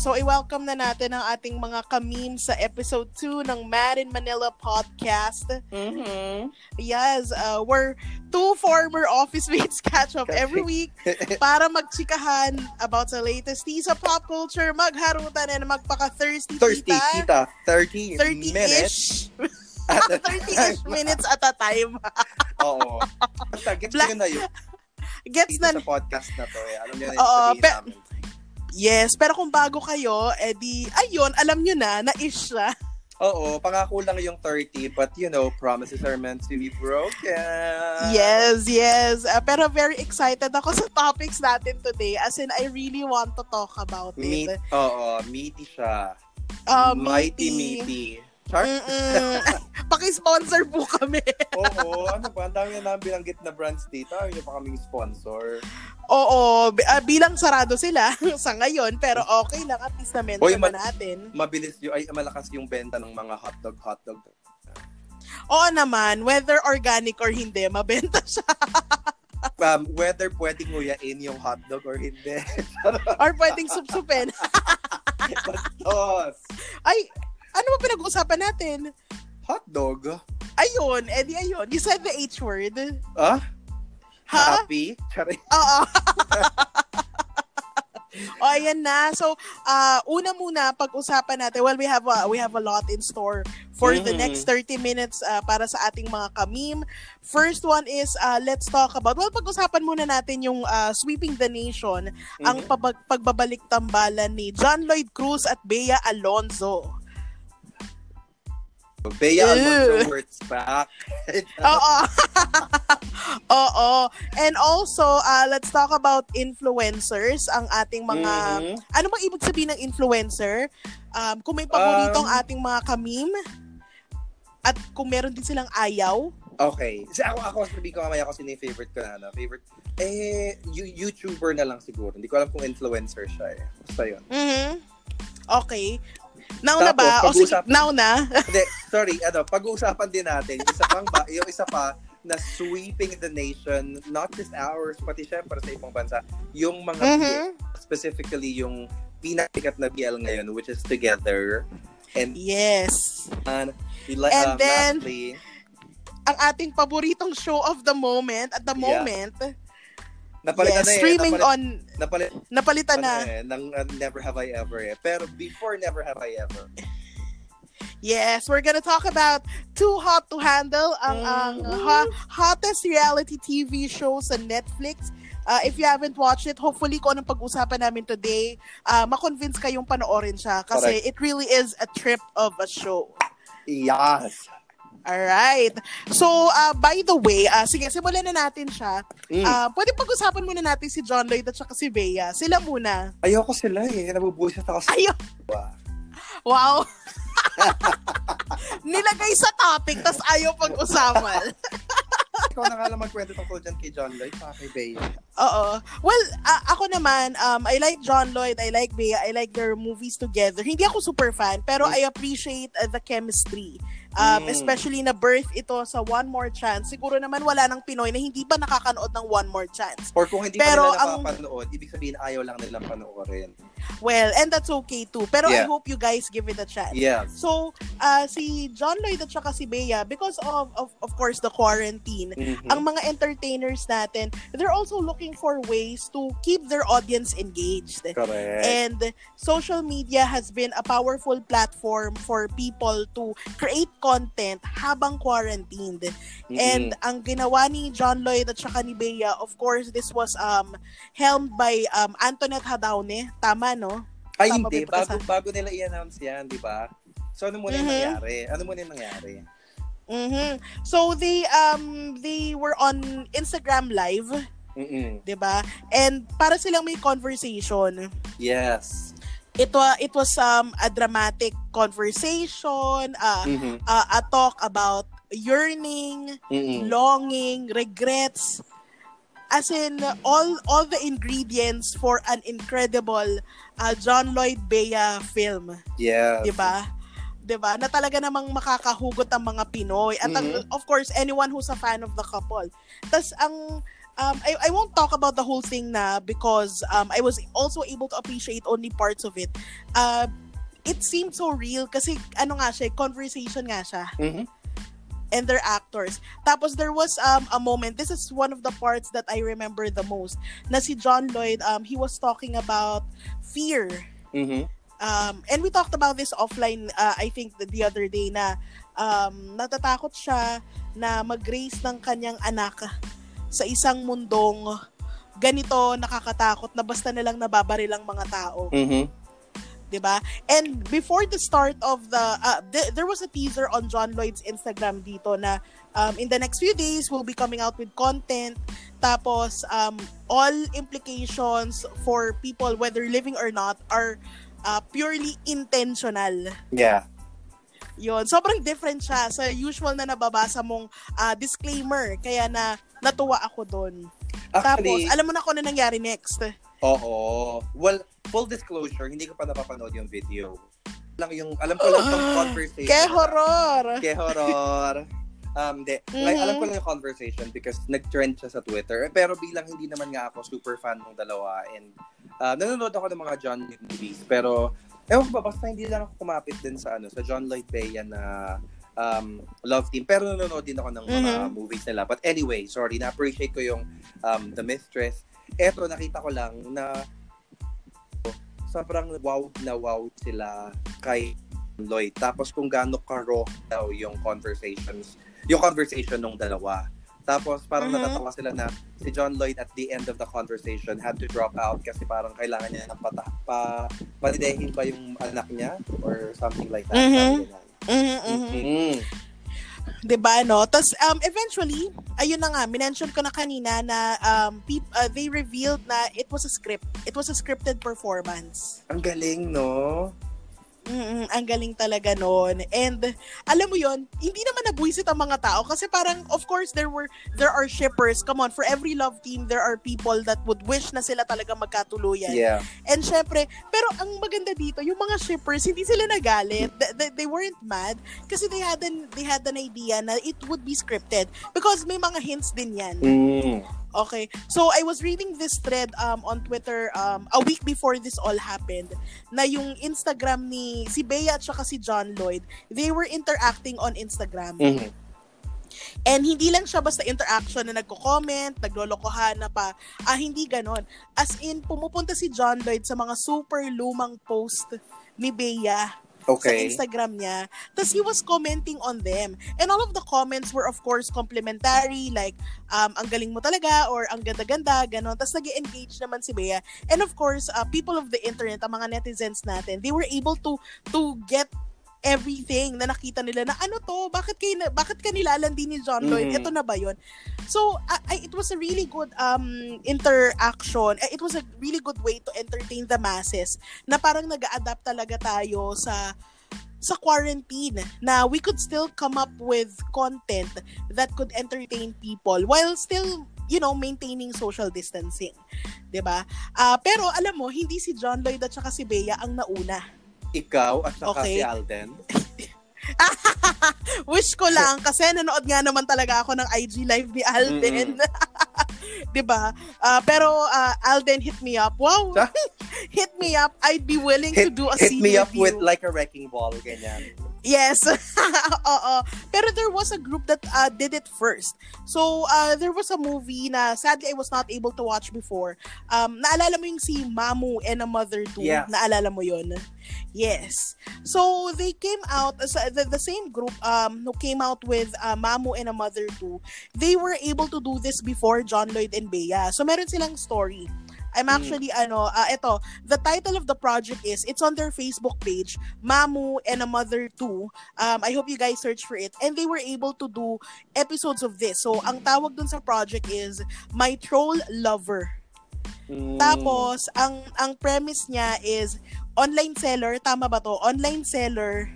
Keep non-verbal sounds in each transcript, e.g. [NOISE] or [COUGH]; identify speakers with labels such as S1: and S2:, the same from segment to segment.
S1: So, i-welcome na natin ang ating mga kamim sa episode 2 ng Mad in Manila podcast.
S2: Mm-hmm.
S1: Yes, uh, we're two former office [LAUGHS] mates catch up every week [LAUGHS] para magchikahan about sa latest tea sa pop culture, magharutan and magpaka-thirsty
S2: Thirsty,
S1: tita.
S2: kita. 30,
S1: 30-ish.
S2: minutes. [LAUGHS] At a
S1: 30-ish minutes at a time.
S2: Oo. Basta, gets
S1: Black-
S2: na yun.
S1: Gets
S2: Dito
S1: na
S2: sa podcast na to. Eh. Alam nyo na yung
S1: Oo,
S2: sabihin
S1: pe-
S2: namin.
S1: Yes, pero kung bago kayo, edi, ayun, alam nyo na, na-ish siya.
S2: Oo, pangako lang yung 30, but you know, promises are meant to be broken.
S1: Yes, yes. Uh, pero very excited ako sa topics natin today. As in, I really want to talk about it.
S2: oo, meaty siya.
S1: Uh,
S2: Mighty,
S1: meaty.
S2: meaty. Char?
S1: Paki-sponsor po kami.
S2: Oo, ano ba? Ang dami na namin binanggit na brands dito. Ayaw nyo pa kaming sponsor.
S1: Oo, ah, bilang sarado sila [LAUGHS] sa ngayon, pero okay lang at least na-mention
S2: Hoy, ma-
S1: na natin.
S2: Mabilis yung, ay, malakas yung benta ng mga hotdog, hotdog.
S1: Oo naman, whether organic or hindi, mabenta [LAUGHS] siya.
S2: Um, whether pwedeng nguyain yung hotdog or hindi.
S1: or pwedeng supsupin. [LAUGHS]
S2: Bastos!
S1: Ay, ano ba pinag-uusapan natin?
S2: Hotdog?
S1: Ayun, edi ayun. You said the H word.
S2: Ah?
S1: Ha?
S2: Happy? Charing.
S1: Oo. [LAUGHS] o ayan na. So, uh, una muna pag-usapan natin. Well, we have a, we have a lot in store for the
S2: Mhm.
S1: next 30 minutes uh, para sa ating mga kamim. First one is uh, let's talk about well pag-usapan muna natin yung uh, sweeping the nation, ang
S2: Mhm.
S1: pabag- pagbabalik tambalan ni John Lloyd Cruz at Bea Alonzo.
S2: Bea. Alonso hurts back. [LAUGHS]
S1: Oo. [LAUGHS] Oo. And also, uh, let's talk about influencers, ang ating mga...
S2: Mhm.
S1: Ano bang ibig sabihin ng influencer? Um, kung may paborito ang
S2: Um,
S1: ating mga kamim, at kung meron din silang ayaw.
S2: Okay. Kasi ako, ako, sabihin ko mamaya kasi ni favorite ko na, ano, favorite, eh, you- YouTuber na lang siguro. Hindi ko alam kung influencer siya eh. Basta yun.
S1: Mhm. Okay. Now na
S2: Tapos,
S1: ba? O sige,
S2: pag-usap-
S1: now na. [LAUGHS]
S2: Hindi, sorry, ano, pag-uusapan din natin, isa pang ba, yung isa pa, na sweeping the nation, not just ours, pati syempre sa ibang bansa, yung mga,
S1: Mhm.
S2: specifically yung pinakakikat na BL ngayon, which is Together. And,
S1: Yes.
S2: uh, like,
S1: And
S2: um,
S1: then,
S2: lastly,
S1: Ang ating paboritong show of the moment, at the
S2: Yeah.
S1: moment,
S2: napalitan
S1: yes,
S2: na eh,
S1: streaming
S2: napalit,
S1: on,
S2: napalit,
S1: napalitan na.
S2: eh, ng uh, Never Have I Ever eh. Pero before Never Have I Ever,
S1: Yes, we're gonna talk about Too Hot to Handle, ang, ang
S2: Mhm.
S1: ho- hottest reality TV show sa Netflix. Uh, if you haven't watched it, hopefully kung anong pag-usapan namin today, uh, makonvince kayong panoorin siya kasi
S2: Correct.
S1: it really is a trip of a show.
S2: yes.
S1: Alright. So, uh, by the way, uh, sige, simulan na natin siya.
S2: Mm.
S1: Uh, pwede pag-usapan muna natin si John Lloyd at saka si Bea. Sila muna.
S2: Ayoko sila eh. Nabubuhisit ako sa
S1: Ayaw. Wow. [LAUGHS] Nilagay sa topic, tas ayaw pag-usapan. [LAUGHS]
S2: Ikaw na nga lang magkwento tungkol dyan kay John Lloyd, saka kay Bea.
S1: Oo. Well, a- ako naman, um, I like John Lloyd, I like Bea, I like their movies together. Hindi ako super fan, pero I appreciate uh, the chemistry. Um,
S2: Mm.
S1: Especially na birth ito sa One More Chance. Siguro naman wala ng Pinoy na hindi pa nakakanood ng One More Chance.
S2: Or kung hindi
S1: Pero
S2: pa nila
S1: ang-
S2: napapanood, ibig sabihin ayaw lang nilang panoorin.
S1: Well, and that's okay too. Pero I
S2: Yeah.
S1: hope you guys give it a chance.
S2: Yes.
S1: So, uh, si John Lloyd at saka si Bea, because of, of, of course, the quarantine,
S2: Mhm.
S1: ang mga entertainers natin, they're also looking for ways to keep their audience engaged.
S2: Correct.
S1: And social media has been a powerful platform for people to create content habang quarantined.
S2: Mhm.
S1: And ang ginawa ni John Lloyd at saka ni Bea, of course, this was um helmed by um Antoinette Hadaune. Tama, no?
S2: Ay,
S1: tama
S2: hindi. Bago, bago nila i-announce yan, di ba? So, ano muna yung
S1: Mhm.
S2: nangyari? Ano muna yung nangyari?
S1: Mhm. So they um they were on Instagram live,
S2: Mm-mm.
S1: 'di ba? And para silang may conversation.
S2: Yes.
S1: It was it was um a dramatic conversation, uh,
S2: Mhm.
S1: uh, a talk about yearning,
S2: Mm-mm.
S1: longing, regrets. As in all all the ingredients for an incredible uh, John Lloyd Bea film.
S2: Yes.
S1: 'di ba? 'Di ba? Na talaga namang makakahugot ang mga Pinoy at ang-
S2: Mhm.
S1: of course anyone who's a fan of the couple. Tas ang um, I, I won't talk about the whole thing na because um, I was also able to appreciate only parts of it. Uh, it seemed so real kasi ano nga siya, conversation nga siya.
S2: Mhm.
S1: And their actors. Tapos there was um, a moment, this is one of the parts that I remember the most, na si John Lloyd, um, he was talking about fear.
S2: Mhm.
S1: Um, and we talked about this offline, uh, I think, the, the other day na um, natatakot siya na mag-raise ng kanyang anak sa isang mundong ganito nakakatakot na basta nilang nababaril ang mga tao,
S2: Mhm.
S1: 'di ba? And before the start of the uh, th- there was a teaser on John Lloyd's Instagram dito na um, in the next few days we'll be coming out with content tapos um, all implications for people whether living or not are uh, purely intentional.
S2: Yeah.
S1: Yon, sobrang different siya sa usual na nababasa mong ah, disclaimer. Kaya na natuwa ako doon. Tapos,
S2: Actually,
S1: alam mo na kung ano nangyari next.
S2: oo. Well, full disclosure, hindi ko pa napapanood yung video. Lang yung, alam ko lang yung conversation.
S1: Kaya horror!
S2: Ke horror. Um, de, like,
S1: Mhm.
S2: alam ko lang yung conversation because nag-trend siya sa Twitter. Pero bilang hindi naman nga ako super fan ng dalawa and uh, nanonood ako ng mga John Lloyd movies. Pero, ewan ko ba, basta hindi lang ako kumapit din sa ano sa John Lloyd Bea na um, love team. Pero nanonood din ako ng mga
S1: Mhm.
S2: movies nila. But anyway, sorry, na-appreciate ko yung um, The Mistress. Eto, nakita ko lang na sobrang wow na wow sila kay Lloyd. Tapos kung gaano ka-raw daw yung conversations, yung conversation ng dalawa. Tapos parang
S1: Mhm.
S2: natatawa sila na si John Lloyd at the end of the conversation had to drop out kasi parang kailangan niya ng pata, pa, panidehin ba yung anak niya or something like that.
S1: Mhm.
S2: Parang ganun.
S1: Mhm, mhm.
S2: Mhm.
S1: 'Di ba no? Tapos um eventually, ayun na nga, minention ko na kanina na um peop- uh, they revealed na it was a script. It was a scripted performance.
S2: Ang galing, no?
S1: Mm ang galing talaga noon. And alam mo 'yon, hindi naman nabwisit ang mga tao kasi parang of course there were there are shippers. Come on, for every love team there are people that would wish na sila talaga magkatuluyan.
S2: Yeah.
S1: And syempre, pero ang maganda dito, yung mga shippers, hindi sila nagalit. They, they, they weren't mad kasi they had an they had an idea na it would be scripted because may mga hints din 'yan.
S2: Mm.
S1: Okay. So I was reading this thread um on Twitter um a week before this all happened na yung Instagram ni si Bea at saka si John Lloyd, they were interacting on Instagram.
S2: Mhm.
S1: And hindi lang siya basta interaction na nagko-comment, naglolokohan na pa. Ah, hindi ganon. As in, pumupunta si John Lloyd sa mga super lumang post ni Bea sa
S2: Okay.
S1: Instagram niya. Tapos he was commenting on them. And all of the comments were of course complimentary, like, um, ang galing mo talaga, or ang ganda-ganda, ganon. Tapos nag engage naman si Bea. And of course, uh, people of the internet, ang mga netizens natin, they were able to to get everything na nakita nila na ano to, bakit kay bakit ka nilalandi ni John Lloyd?
S2: Mhm.
S1: Ito na ba 'yon? So, I- I- it was a really good um interaction. Eh, It was a really good way to entertain the masses na parang nag-adapt talaga tayo sa sa quarantine na we could still come up with content that could entertain people while still you know maintaining social distancing 'di ba Ah, pero alam mo hindi si John Lloyd at saka si Bea ang nauna
S2: Ikaw at saka
S1: Okay.
S2: si Alden. [LAUGHS]
S1: Wish ko lang kasi nanood nga naman talaga ako ng IG live ni Alden. [LAUGHS] 'Di ba? Ah, pero ah, Alden hit me up. Wow. [LAUGHS] Hit me up. I'd be willing to
S2: Hit,
S1: do a
S2: hit me up
S1: with
S2: with
S1: you.
S2: like a wrecking ball, ganyan.
S1: Yes. [LAUGHS] Oo. Pero there was a group that uh, did it first. So, uh, there was a movie na sadly I was not able to watch before. Um, naalala mo yung si Mamu and a Mother Too?
S2: Yes.
S1: Naalala mo yon Yes. So, they came out, as the, the same group um, who came out with uh, Mamu and a Mother Too, they were able to do this before John Lloyd and Bea. So, meron silang story. I'm
S2: Mm.
S1: actually, ano, uh, ito, the title of the project is, it's on their Facebook page, Mamu and a Mother Too. Um, I hope you guys search for it. And they were able to do episodes of this. So, ang tawag dun sa project is My Troll Lover.
S2: Mm.
S1: Tapos, ang ang premise niya is online seller, tama ba to? Online seller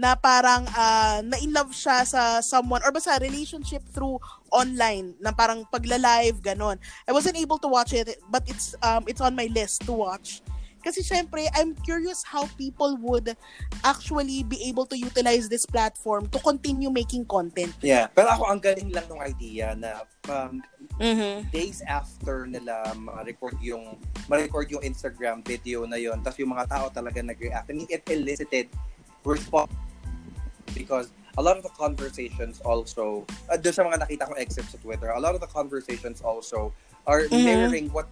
S1: na parang uh, na-in-love siya sa someone or basta relationship through online na parang pagla-live ganon. I wasn't able to watch it but it's um it's on my list to watch. Kasi syempre, I'm curious how people would actually be able to utilize this platform to continue making content.
S2: Yeah. Pero ako, ang galing lang ng idea na um,
S1: Mm-hmm.
S2: days after nila ma-record yung ma-record yung Instagram video na yon tapos yung mga tao talaga nag-react I mean, it elicited response because a lot of the conversations also uh, doon sa mga nakita ko excerpts sa Twitter a lot of the conversations also are
S1: Mhm.
S2: mirroring what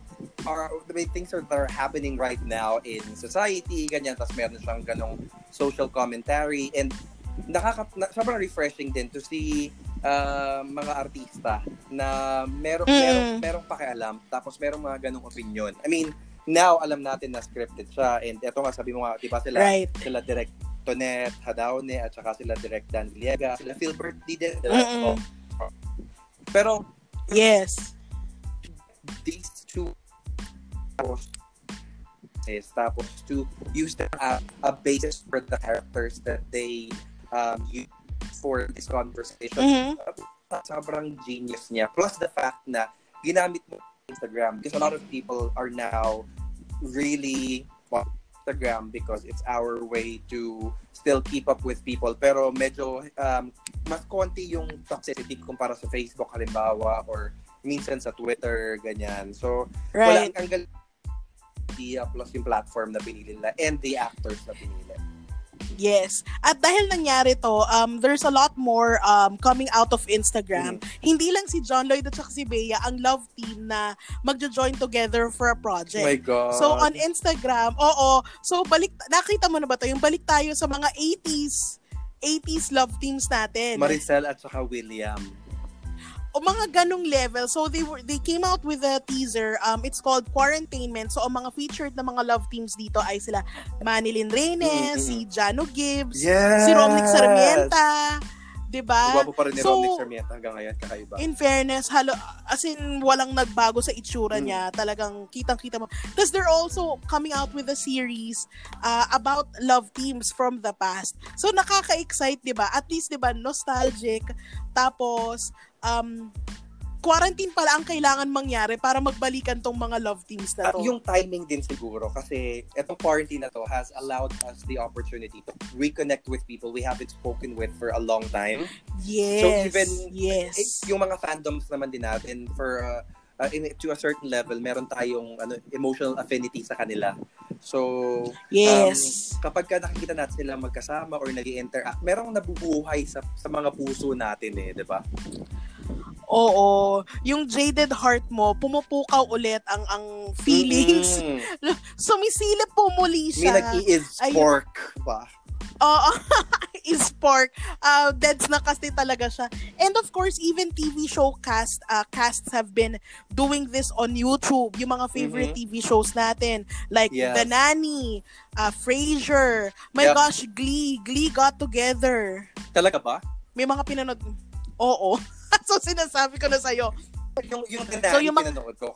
S2: are the way things that are happening right now in society ganyan tapos meron siyang ganong social commentary and nakaka na, sobrang refreshing din to see uh, mga artista na meron
S1: Mm.
S2: merong merong pakialam tapos merong mga ganong opinion I mean now alam natin na scripted siya and eto nga sabi mo nga di ba sila
S1: Right.
S2: sila direct Tonet, Hadaone, at saka sila direct Dan Iliaga, sila Philbert di din.
S1: Mm-mm.
S2: Oh. Pero
S1: Yes.
S2: these two tapos is tapos to use them as a basis for the characters that they um, use for this conversation.
S1: Mhm.
S2: Sobrang genius niya. Plus the fact na ginamit mo Instagram because a lot of people are now really Instagram because it's our way to still keep up with people. Pero medyo um, mas konti yung toxicity kumpara sa Facebook halimbawa or minsan sa Twitter, ganyan. So, wala
S1: Right.
S2: ang galing idea plus yung platform na pinili nila and the actors na pinili.
S1: Yes. At dahil nangyari to, um, there's a lot more um, coming out of Instagram. Hindi lang si John Lloyd at si Bea ang love team na magjo-join together for a
S2: Oh
S1: project.
S2: my God.
S1: So on Instagram, oo. So balik nakita mo na ba 'to? Yung balik tayo sa mga 80s 80s love teams natin.
S2: Maricel at saka William.
S1: O mga ganong level. So they were they came out with a teaser. Um it's called Quarantainment. So ang mga featured na mga love teams dito ay sila Manilyn Reynes,
S2: Mm, mm,
S1: si Jano Gibbs,
S2: Yes!
S1: si Romnick Sarmienta, 'di ba?
S2: Gwapo pa rin ni
S1: So,
S2: Romnick Sarmiento hanggang ngayon, kakaiba.
S1: In fairness, halo, as in, walang nagbago sa itsura
S2: Mm.
S1: niya. Talagang kitang-kita mo. Tapos they're also coming out with a series uh, about love teams from the past. So nakaka-excite, di ba? At least, di ba, nostalgic. Tapos, um, quarantine pala ang kailangan mangyari para magbalikan tong mga love teams na to.
S2: yung timing din siguro kasi itong quarantine na to has allowed us the opportunity to reconnect with people we haven't spoken with for a long time.
S1: yes.
S2: So even
S1: yes.
S2: eh, yung mga fandoms naman din natin for uh, uh, in, to a certain level, meron tayong ano emotional affinity sa kanila. So
S1: yes.
S2: um, kapag ka nakikita natin sila magkasama or nag interact merong nabubuhay sa sa mga puso natin eh, 'di ba?
S1: Oo. Yung jaded heart mo, pumupukaw ulit ang ang feelings.
S2: Mm. [LAUGHS]
S1: Sumisilip po muli
S2: May
S1: siya.
S2: nag-i-is
S1: Ayun.
S2: pork ba?
S1: Oo. [LAUGHS] is pork. Uh, deads na kasi talaga siya. And of course, even TV show cast uh, casts have been doing this on YouTube. Yung mga favorite
S2: Mhm.
S1: TV shows natin. Like
S2: Yes.
S1: The Nanny, uh, Frasier. My
S2: Yep.
S1: gosh, Glee. Glee got together.
S2: Talaga ba?
S1: May mga pinanood. Oo. [LAUGHS] [LAUGHS] so sinasabi ko na sa'yo.
S2: Yung yung Danani
S1: So, yung mga-
S2: pinanood ko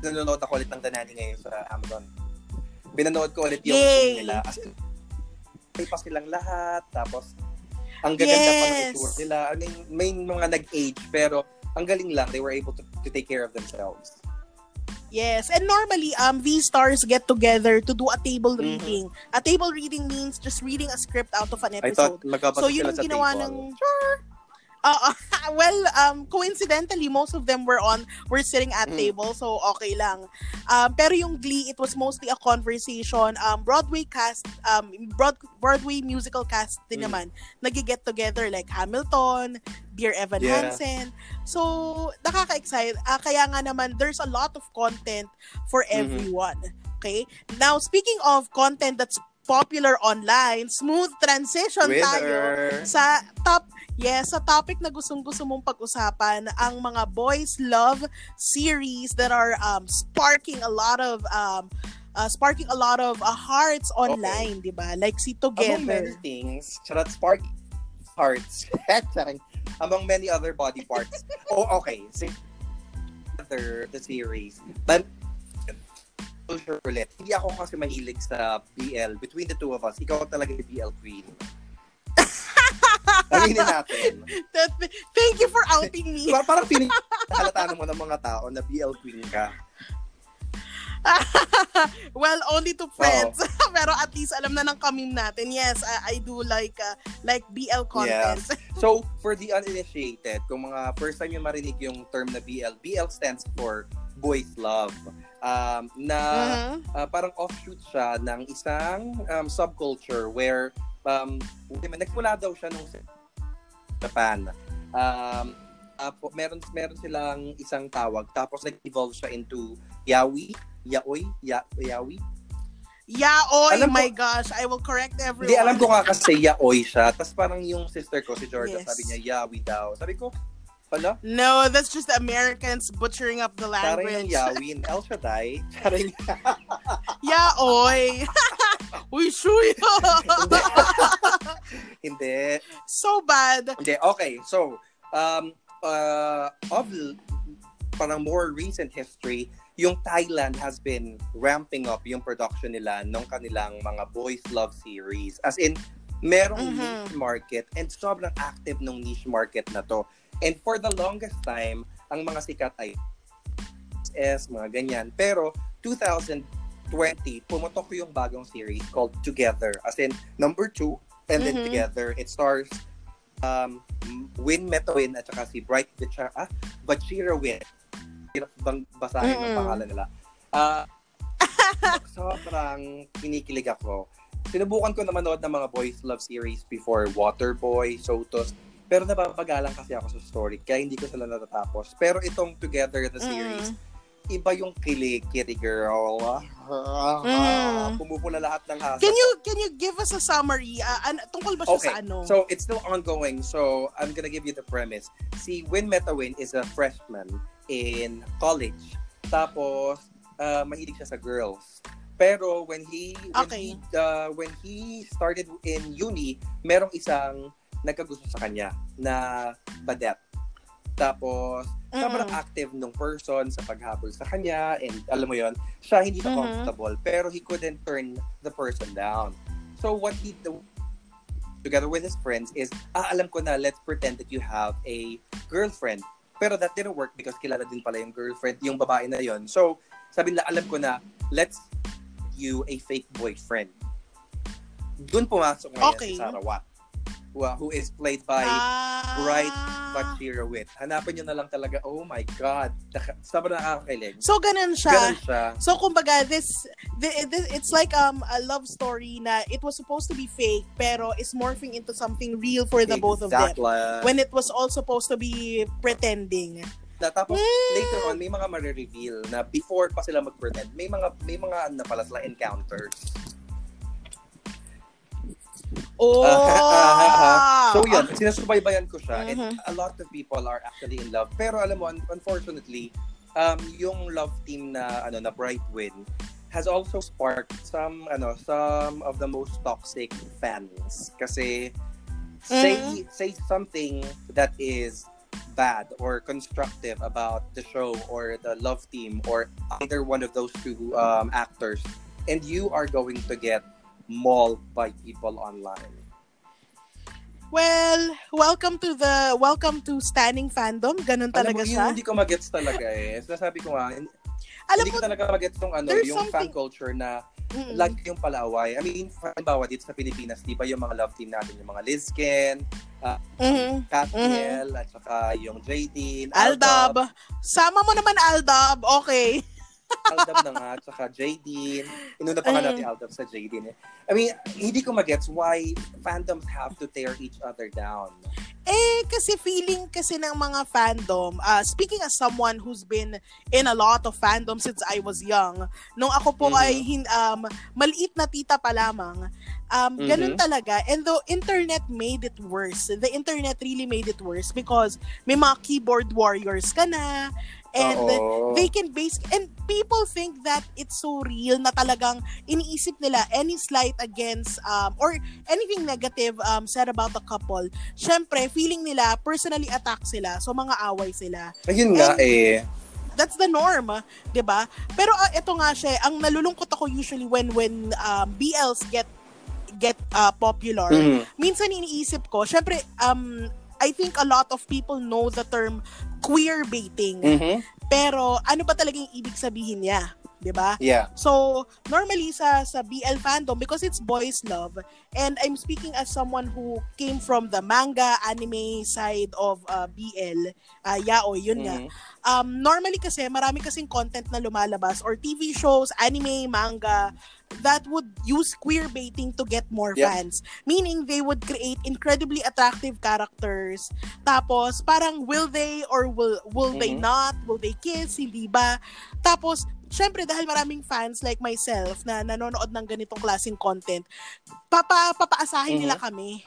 S2: nanonood ako ulit ng Danani ngayon sa Amazon. Pinanood ko ulit yung
S1: Yay!
S2: nila. As pa silang lahat. Tapos, ang gaganda pa ng
S1: Yes!
S2: itsura nila. I mean, may mga nag-age, pero ang galing lang. They were able to, to take care of themselves.
S1: Yes, and normally um these stars get together to do a table
S2: Mhm.
S1: reading. A table reading means just reading a script out of an
S2: I
S1: episode.
S2: thought magkapatid
S1: So yun yung ginawa
S2: table.
S1: ng Uh, [LAUGHS] well, um, coincidentally, most of them were on, were sitting at
S2: Mm.
S1: table, so okay lang. Um, pero yung Glee, it was mostly a conversation. Um, Broadway cast, um, Broad, Broadway musical cast din
S2: Mm.
S1: naman, nag-get together like Hamilton, Dear Evan
S2: Yeah.
S1: Hansen. So, nakaka-excite. Ah, kaya nga naman, there's a lot of content for
S2: Mhm.
S1: everyone. Okay? Now, speaking of content that's popular online, smooth transition tayo
S2: Winner!
S1: sa top yes sa topic na gustong gusto mong pag-usapan ang mga boys love series that are um sparking a lot of um uh, sparking a lot of uh, hearts online, 'di ba? Like si
S2: Among many
S1: Together.
S2: things, charot spark hearts. [LAUGHS] Among many other body parts. [LAUGHS] oh, okay. So, other the series. But, sure ulit. Hindi ako kasi mahilig sa BL. Between the two of us, ikaw talaga yung BL queen. Aminin natin.
S1: That- Thank you for outing me.
S2: Par- parang feeling halata mo ng mga tao na BL queen ka. [LAUGHS]
S1: well, only to friends. [LAUGHS] Pero at least alam na ng kamim natin. Yes, I, I do like uh, like BL content.
S2: Yes. So, for the uninitiated, kung mga first time yung marinig yung term na BL, BL stands for Boys Love. Um, na
S1: Mhm.
S2: uh, parang offshoot siya ng isang um, subculture where um, nagmula daw siya nung Japan. Um, apo, meron meron silang isang tawag tapos nag-evolve siya into yaoi, yaoi, ya, yaoi.
S1: Yeah, oh
S2: Alam ko-
S1: my gosh, I will correct everyone.
S2: Hindi, alam ko nga kasi yaoi siya. Tapos parang yung sister ko, si Georgia,
S1: Yes.
S2: sabi niya, yaoi daw. Sabi ko, pala,
S1: No, that's just Americans butchering up the language.
S2: yaoi in El Shaddai. Parang [LAUGHS]
S1: Yeah, oy. [LAUGHS] Uy, shuy. [LAUGHS]
S2: hindi.
S1: so bad.
S2: Hindi, okay. So, um, uh, of parang more recent history, yung Thailand has been ramping up yung production nila ng kanilang mga boys love series. As in, merong
S1: Mhm.
S2: niche market and sobrang active ng niche market na to. And for the longest time, ang mga sikat ay S, mga ganyan. Pero 2020, pumutok yung bagong series called Together. As in, number two, and then
S1: Mhm.
S2: Together. It stars um, Win Metowin at saka si Bright Vicha, ah, Bachira Win. Hirap bang basahin ang
S1: Mm-mm.
S2: pangalan nila. Ah, [LAUGHS] sobrang kinikilig ako. Sinubukan ko na manood ng mga boys love series before, Waterboy, Sotos, pero nababagalan kasi ako sa story, kaya hindi ko sila natatapos. Pero itong Together the series, iba yung kilig, kitty girl.
S1: Mm.
S2: Pumupula lahat ng hasa.
S1: Can you can you give us a summary? Uh, an, tungkol ba siya
S2: Okay,
S1: sa ano?
S2: so it's still ongoing. So I'm gonna give you the premise. Si Win Metawin is a freshman in college. Tapos, uh, mahilig siya sa girls. Pero when he when
S1: Okay.
S2: he, uh, when he started in uni, merong isang nagkagusto sa kanya na badet. Tapos, sobrang
S1: Mm-mm.
S2: active nung person sa paghabol sa kanya and alam mo yon siya hindi na
S1: Mhm.
S2: comfortable pero he couldn't turn the person down. So what he do together with his friends is, ah, alam ko na, let's pretend that you have a girlfriend. Pero that didn't work because kilala din pala yung girlfriend, yung babae na yon. So, sabi nila, alam ko na, let's you a fake boyfriend. Doon pumasok ngayon
S1: Okay.
S2: si Sarawat, who, who is played by
S1: ah,
S2: Bright Bachira Wit. Hanapin nyo na lang talaga, oh my God, sobrang nakakakilig.
S1: So ganun siya.
S2: Ganun siya.
S1: So kumbaga this, thi- thi- it's like um a love story na it was supposed to be fake pero is morphing into something real for the both of them.
S2: Exactly.
S1: When it was all supposed to be pretending.
S2: Na, tapos
S1: Mm.
S2: later on may mga marireveal na before pa sila mag-pretend, may mga may mga ano na pala sila encounters.
S1: Oh.
S2: So yun, sinasubaybayan ko siya and
S1: Mhm.
S2: a lot of people are actually in love. Pero alam mo, un- unfortunately, um, yung love team na ano na Bright Win has also sparked some ano some of the most toxic fans kasi say
S1: Mm-hmm.
S2: say something that is bad or constructive about the show or the love team or either one of those two um, actors and you are going to get mauled by people online
S1: Well, welcome to the welcome to standing fandom. Ganun
S2: Alam
S1: talaga
S2: mo,
S1: siya.
S2: yun hindi ko magets talaga eh. Sinasabi ko nga, hin-
S1: Alam
S2: hindi
S1: mo,
S2: ko talaga magets yung ano, yung fan
S1: something-
S2: culture na
S1: mm,
S2: lagi yung palaway. I mean, halimbawa dito sa Pilipinas, di ba yung mga love team natin, yung mga Lizken,
S1: mhm.
S2: Catniel, at saka yung JD,
S1: Aldab. Sama mo naman Aldab. Okay.
S2: Aldab na nga, at saka JD. Inuna pa
S1: Mm.
S2: natin Aldab sa JD. Eh. I mean, hindi ko magets why fandoms have to tear each other down.
S1: Eh, kasi feeling kasi ng mga fandom, uh, speaking as someone who's been in a lot of fandom since I was young, nung ako po
S2: Mhm.
S1: ay hin, um, maliit na tita pa lamang, um, ganun
S2: Mhm.
S1: talaga. And the internet made it worse. The internet really made it worse because may mga keyboard warriors ka na, and
S2: Oo.
S1: they can base and people think that it's so real na talagang iniisip nila any slight against um or anything negative um said about a couple syempre feeling nila personally attack sila so mga away sila
S2: Ayun nga
S1: And-
S2: eh.
S1: that's the norm, 'di ba? Pero ah, ito nga siya, ang nalulungkot ako usually when when um, BLs get get uh, popular.
S2: Mm.
S1: Minsan iniisip ko, syempre um I think a lot of people know the term queer baiting.
S2: Mhm.
S1: Pero ano ba talaga yung ibig sabihin niya? 'Di ba?
S2: Yeah.
S1: So, normally sa sa BL fandom because it's boys love and I'm speaking as someone who came from the manga anime side of uh, BL, uh, yaoi, yun nga.
S2: Mhm.
S1: Um normally kasi marami kasing content na lumalabas or TV shows, anime, manga that would use queer baiting to get more
S2: Yeah.
S1: fans. Meaning they would create incredibly attractive characters. Tapos parang will they or will will they
S2: Mhm.
S1: not? Will they kiss? Hindi ba? Tapos syempre dahil maraming fans like myself na nanonood ng ganitong klaseng content, papa papaasahin
S2: Mhm.
S1: nila kami.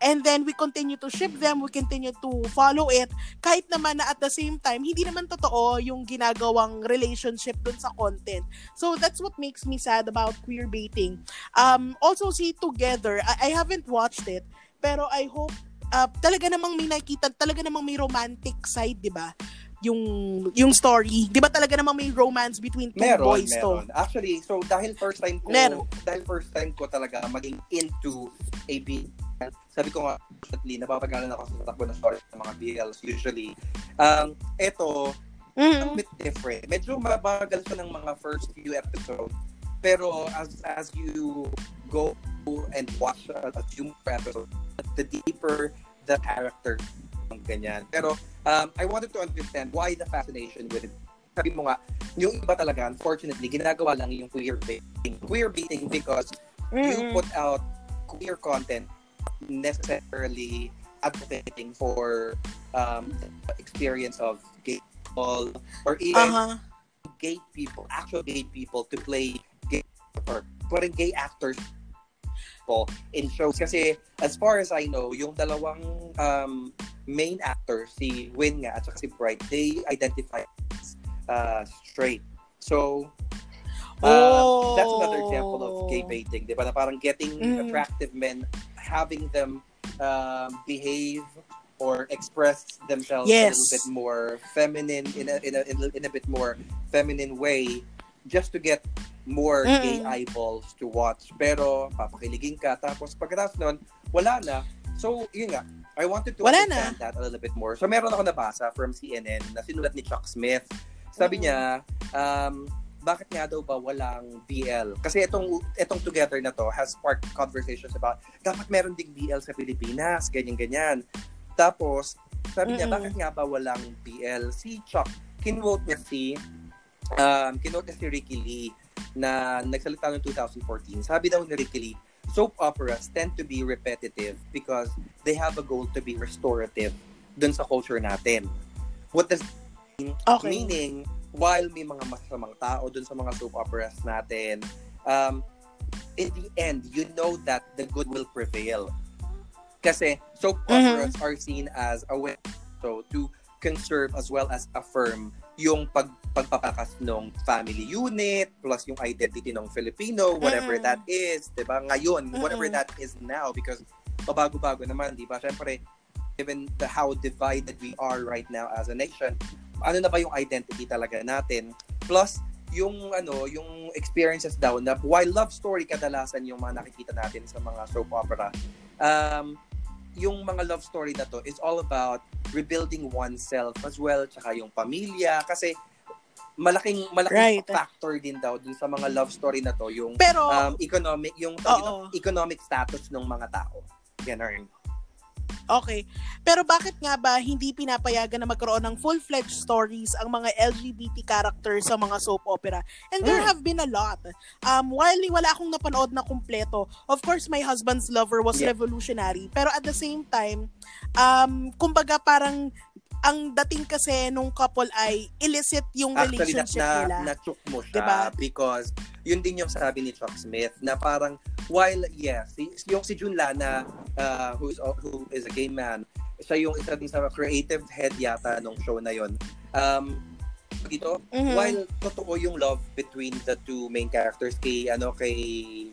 S1: And then we continue to ship them, we continue to follow it kahit naman na at the same time hindi naman totoo yung ginagawang relationship dun sa content. So that's what makes me sad about queer baiting. Um also see Together, I, I haven't watched it, pero I hope uh, talaga namang may nakita, talaga namang may romantic side, 'di ba? Yung yung story, 'di ba talaga namang may romance between two
S2: Meron,
S1: boys
S2: meron.
S1: to?
S2: Actually, so dahil first time ko,
S1: Meron.
S2: dahil first time ko talaga maging into a BL, sabi ko nga, actually, napapagalan ako sa takbo ng story ng mga BLs usually. Um, eto, a
S1: Mm.
S2: bit different. Medyo mabagal siya ng mga first few episodes. Pero as as you go and watch a, a few episodes, the deeper the character ganyan. Pero um, I wanted to understand why the fascination with it. Sabi mo nga, yung iba talaga, unfortunately, ginagawa lang yung queer baiting. Queer baiting because you
S1: Mm-mm.
S2: put out queer content necessarily advocating for um, the experience of gay people or even
S1: Aha.
S2: gay people, actual gay people to play gay or putting gay actors po in shows. Kasi as far as I know, yung dalawang um, main actors, si Win nga at saka si Bright, they identify as uh, straight. So, uh, that's another example of gay
S1: Oh.
S2: baiting, di ba? Na parang getting
S1: Mm.
S2: attractive men, having them um, behave or express themselves a little bit more feminine in a, in a in a in a bit more feminine way just to get more
S1: Mm.
S2: gay eyeballs to watch pero papakiligin ka tapos pagkatapos nun wala na so yun nga I wanted to
S1: Wala
S2: understand that a little bit more so meron ako nabasa from CNN na sinulat ni Chuck Smith sabi
S1: Mm.
S2: niya um, bakit nga daw ba walang BL? Kasi itong itong together na to has sparked conversations about dapat meron ding BL sa Pilipinas, ganyan-ganyan. Tapos, sabi niya,
S1: Mm-mm.
S2: bakit nga ba walang BL? Si Chuck, kinwote niya si um, kinwote niya si Ricky Lee na nagsalita noong 2014. Sabi daw ni Ricky Lee, soap operas tend to be repetitive because they have a goal to be restorative dun sa culture natin. What does
S1: Okay.
S2: Meaning, while may mga masasamang tao dun sa mga soap operas natin, um, in the end, you know that the good will prevail. Kasi soap
S1: Mhm.
S2: operas are seen as a way so to conserve as well as affirm yung pag pagpapakas ng family unit plus yung identity ng Filipino whatever
S1: Mhm.
S2: that is 'di ba ngayon whatever
S1: Mhm.
S2: that is now because pabago-bago naman 'di ba syempre given the how divided we are right now as a nation ano na ba yung identity talaga natin plus yung ano yung experiences daw na while love story kadalasan yung mga nakikita natin sa mga soap opera um yung mga love story na to is all about rebuilding oneself as well tsaka yung pamilya kasi malaking malaking
S1: Right.
S2: factor din daw dun sa mga love story na to yung
S1: Pero,
S2: um, economic yung
S1: Oo.
S2: economic status ng mga tao ganun
S1: okay. Pero bakit nga ba hindi pinapayagan na magkaroon ng full-fledged stories ang mga LGBT characters sa mga soap opera? And there
S2: Mm.
S1: have been a lot. Um, while wala akong napanood na kumpleto, of course, My Husband's Lover was
S2: Yeah.
S1: revolutionary. Pero at the same time, um, kumbaga parang ang dating kasi nung couple ay illicit yung
S2: Actually, na,
S1: relationship
S2: na,
S1: nila.
S2: na-chook mo siya
S1: Diba?
S2: because yun din yung sabi ni Chuck Smith na parang while yes, si, yung si Jun Lana uh, who's, who is a gay man, siya yung isa din sa creative head yata nung show na yon. Um, dito,
S1: Mhm.
S2: while totoo yung love between the two main characters kay ano kay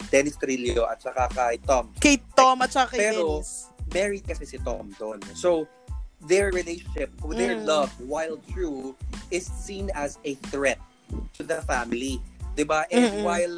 S2: Dennis Trillo at saka kay Tom
S1: Kay Tom at saka kay
S2: Pero,
S1: Dennis.
S2: married kasi si Tom doon. So, their relationship, their
S1: Mm.
S2: love, while true, is seen as a threat to the family. 'Di ba? And
S1: Mm-mm.
S2: while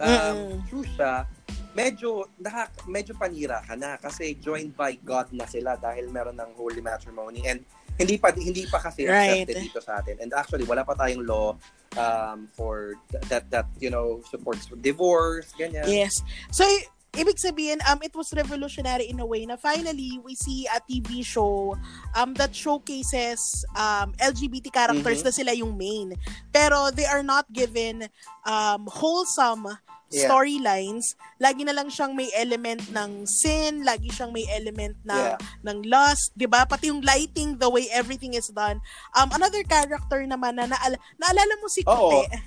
S2: um,
S1: Mm-mm.
S2: true siya, medyo, nakak, medyo panira ka na kasi joined by God na sila dahil meron ng holy matrimony. And hindi pa hindi pa kasi
S1: Right.
S2: accepted dito sa atin. And actually, wala pa tayong law um, for th- that that you know supports divorce, ganyan.
S1: Yes. So, ibig sabihin, um, it was revolutionary in a way na finally, we see a TV show um, that showcases um, LGBT characters
S2: Mhm.
S1: na sila yung main. Pero they are not given um, wholesome
S2: Yeah.
S1: storylines. Lagi na lang siyang may element ng sin, lagi siyang may element ng
S2: Yeah.
S1: ng lust, 'di ba? Pati yung lighting, the way everything is done. Um another character naman na naal- naalala mo si
S2: Oo.
S1: Kute,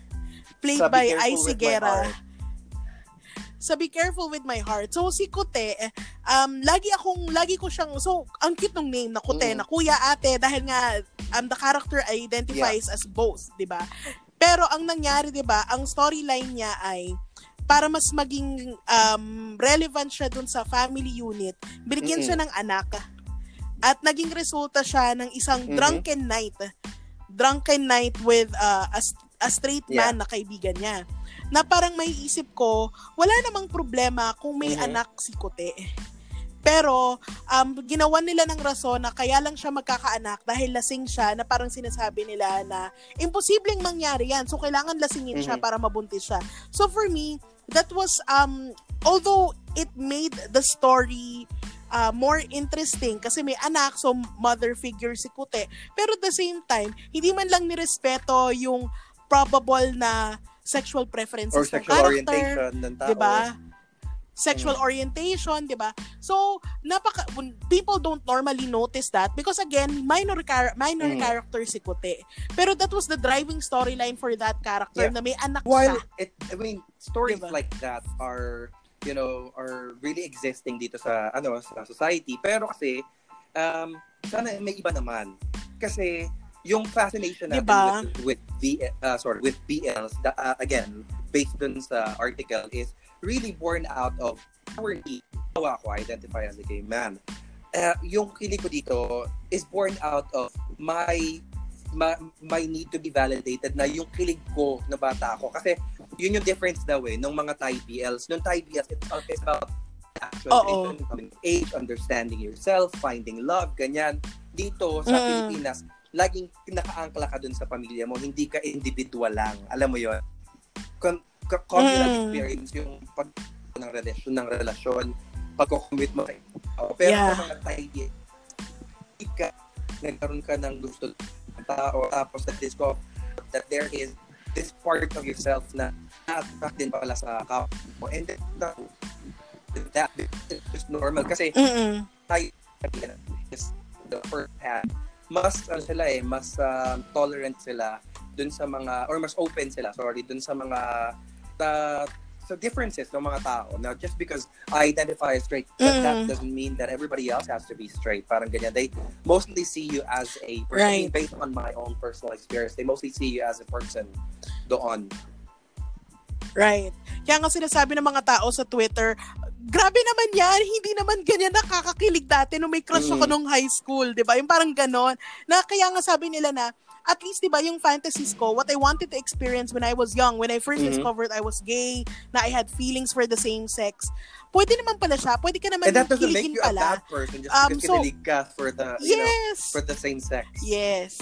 S1: played
S2: Sa Be
S1: by
S2: Careful
S1: Ai sa Be Careful With My Heart. So, si Kute, um, lagi akong, lagi ko siyang, so, ang cute ng name na Kute,
S2: Mm.
S1: na kuya, ate, dahil nga, um, the character identifies as both, di ba? Pero ang nangyari, di ba, ang storyline niya ay, para mas maging um, relevant siya dun sa family unit, binigyan
S2: Mm-mm.
S1: siya ng anak. At naging resulta siya ng isang
S2: Mhm.
S1: drunken night. Drunken night with uh, a, a straight
S2: Yeah.
S1: man na kaibigan niya na parang may isip ko, wala namang problema kung may
S2: Mhm.
S1: anak si Kote. Pero, um, ginawan nila ng rason na kaya lang siya magkakaanak dahil lasing siya na parang sinasabi nila na imposibleng mangyari yan. So, kailangan lasingin siya
S2: Mhm.
S1: para mabuntis siya. So, for me, that was, um, although it made the story uh, more interesting kasi may anak, so mother figure si Kute. Pero at the same time, hindi man lang nirespeto yung probable na sexual preferences
S2: Or
S1: ng
S2: sexual
S1: character.
S2: orientation ng tao.
S1: 'di ba? Sexual orientation, 'di ba? So, napaka people don't normally notice that because again, minor char- minor
S2: Mm.
S1: character si Kute. Pero that was the driving storyline for that character
S2: Yeah.
S1: na may anak
S2: While
S1: siya.
S2: it, I mean, stories
S1: Diba?
S2: like that are, you know, are really existing dito sa, ano, sa society. Pero kasi, um, sana may iba naman. Kasi, yung fascination natin
S1: Diba?
S2: with, with V, uh, sorry, with BLs, the, uh, again, based dun sa article, is really born out of our need. Ako, ako identify as a gay man. Uh, yung kilig ko dito is born out of my ma- my need to be validated na yung kilig ko na bata ako. Kasi yun yung difference daw eh, nung mga Thai BLs. Nung Thai BLs, it's, it's about actualization, coming of age, understanding yourself, finding love, ganyan. Dito sa
S1: Mm.
S2: Pilipinas, laging nakaangkla ka dun sa pamilya mo, hindi ka individual lang. Alam mo yun? Con- co- communal
S1: Mm.
S2: experience yung pag ng relasyon, ng relasyon, pagko-commit mo tao. Pero
S1: Yeah.
S2: sa mga hindi ka, nagkaroon ka ng gusto ng tao, tapos na-discover that there is this part of yourself na na-attract din pala sa kapwa mo. And then, that, that is just normal. Kasi
S1: Mm-mm.
S2: tayo is the first hand, mas ano sila eh, mas um, tolerant sila dun sa mga, or mas open sila, sorry, dun sa mga ta, sa differences ng mga tao. Now, just because I identify as straight, that, that
S1: Mm.
S2: doesn't mean that everybody else has to be straight. Parang ganyan. They mostly see you as a person.
S1: Right.
S2: Based on my own personal experience, they mostly see you as a person doon.
S1: Right. Kaya nga sinasabi ng mga tao sa Twitter, grabe naman yan, hindi naman ganyan nakakakilig dati nung may crush ako
S2: Mm.
S1: nung high school, di ba? Yung parang ganon. Na kaya nga sabi nila na, at least, di ba, yung fantasies ko, what I wanted to experience when I was young, when I first
S2: Mhm.
S1: discovered I was gay, na I had feelings for the same sex, pwede naman pala siya, pwede ka naman
S2: And that doesn't make you a
S1: pala.
S2: bad person just
S1: Um,
S2: because
S1: so-
S2: kinilig ka for the, you know,
S1: Yes!
S2: for the same sex.
S1: Yes.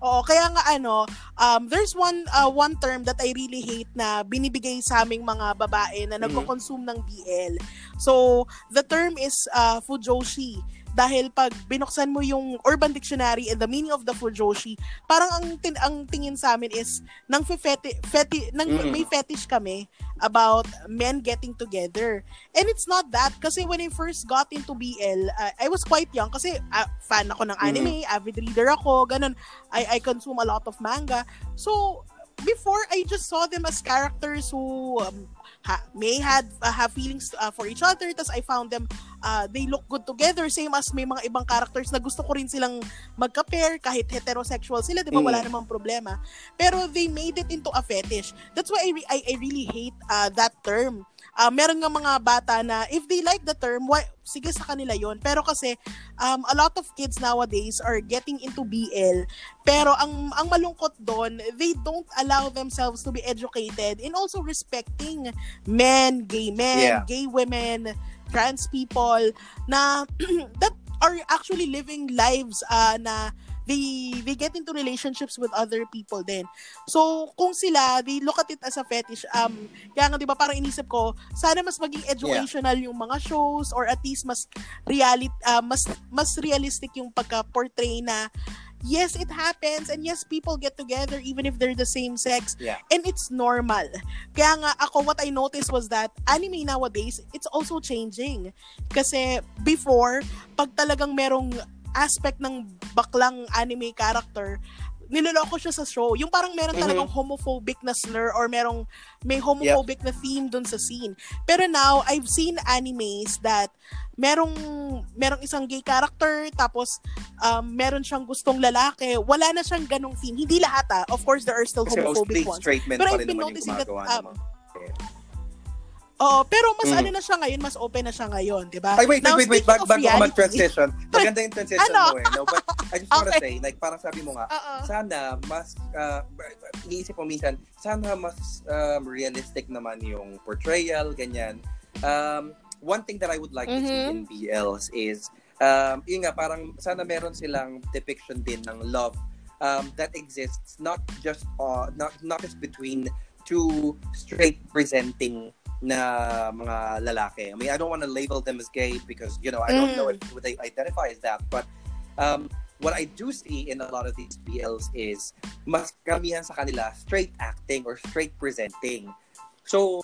S1: Oo, kaya nga ano, um, there's one uh, one term that I really hate na binibigay sa aming mga babae na
S2: Mhm.
S1: nagko-consume ng BL. So, the term is uh, fujoshi. Dahil pag binuksan mo yung Urban Dictionary and the meaning of the fujoshi, parang ang tin- ang tingin sa amin is nang feti, feti nang
S2: Mhm.
S1: may fetish kami about men getting together. And it's not that kasi when I first got into BL, uh, I was quite young kasi uh, fan ako ng anime, avid reader ako, ganun. I I consume a lot of manga. So before I just saw them as characters who um, ha- may had uh, have feelings uh, for each other tas I found them uh, they look good together same as may mga ibang characters na gusto ko rin silang magka-pair kahit heterosexual sila 'di ba
S2: Mm.
S1: wala namang problema. Pero they made it into a fetish. That's why I re- I, I really hate uh, that term uh, meron nga mga bata na if they like the term why, sige sa kanila yon pero kasi um, a lot of kids nowadays are getting into BL pero ang ang malungkot doon they don't allow themselves to be educated in also respecting men gay men
S2: Yeah.
S1: gay women trans people na [CLEARS THROAT] that are actually living lives uh, na they they get into relationships with other people din. So, kung sila, they look at it as a fetish. Um, kaya nga, di ba, parang inisip ko, sana mas maging educational yeah. yung mga shows or at least mas reality, uh, mas, mas realistic yung pagka-portray na yes, it happens and yes, people get together even if they're the same sex.
S2: Yeah.
S1: And it's normal. Kaya nga ako, what I noticed was that anime nowadays, it's also changing. Kasi before, pag talagang merong aspect ng baklang anime character, niloloko siya sa show. Yung parang meron mm-hmm. talagang homophobic na slur or merong may homophobic yep. na theme dun sa scene. Pero now, I've seen animes that merong merong isang gay character tapos um, meron siyang gustong lalaki. Wala na siyang ganong theme. Hindi lahat ah. Of course, there are still Kasi homophobic ones. Pero I've been noticing that um, Oo, pero mas mm. ano na siya ngayon, mas open na siya ngayon, di ba?
S2: Wait, Now, wait, wait, wait, bago ako mag-transition. Maganda yung transition ano? mo eh. No? But I just wanna [LAUGHS] okay. say, like, parang sabi mo nga, Uh-oh. sana mas, uh, iniisip mo minsan, sana mas um, realistic naman yung portrayal, ganyan. Um, one thing that I would like mm-hmm. to see mm-hmm. in BLs is, um, yun nga, parang sana meron silang depiction din ng love um, that exists not just uh, not not just between two straight presenting na mga lalaki. I mean, I don't want to label them as gay because, you know, I don't mm. know if they identify as that. But um, what I do see in a lot of these BLs is mas karamihan sa kanila straight acting or straight presenting. So,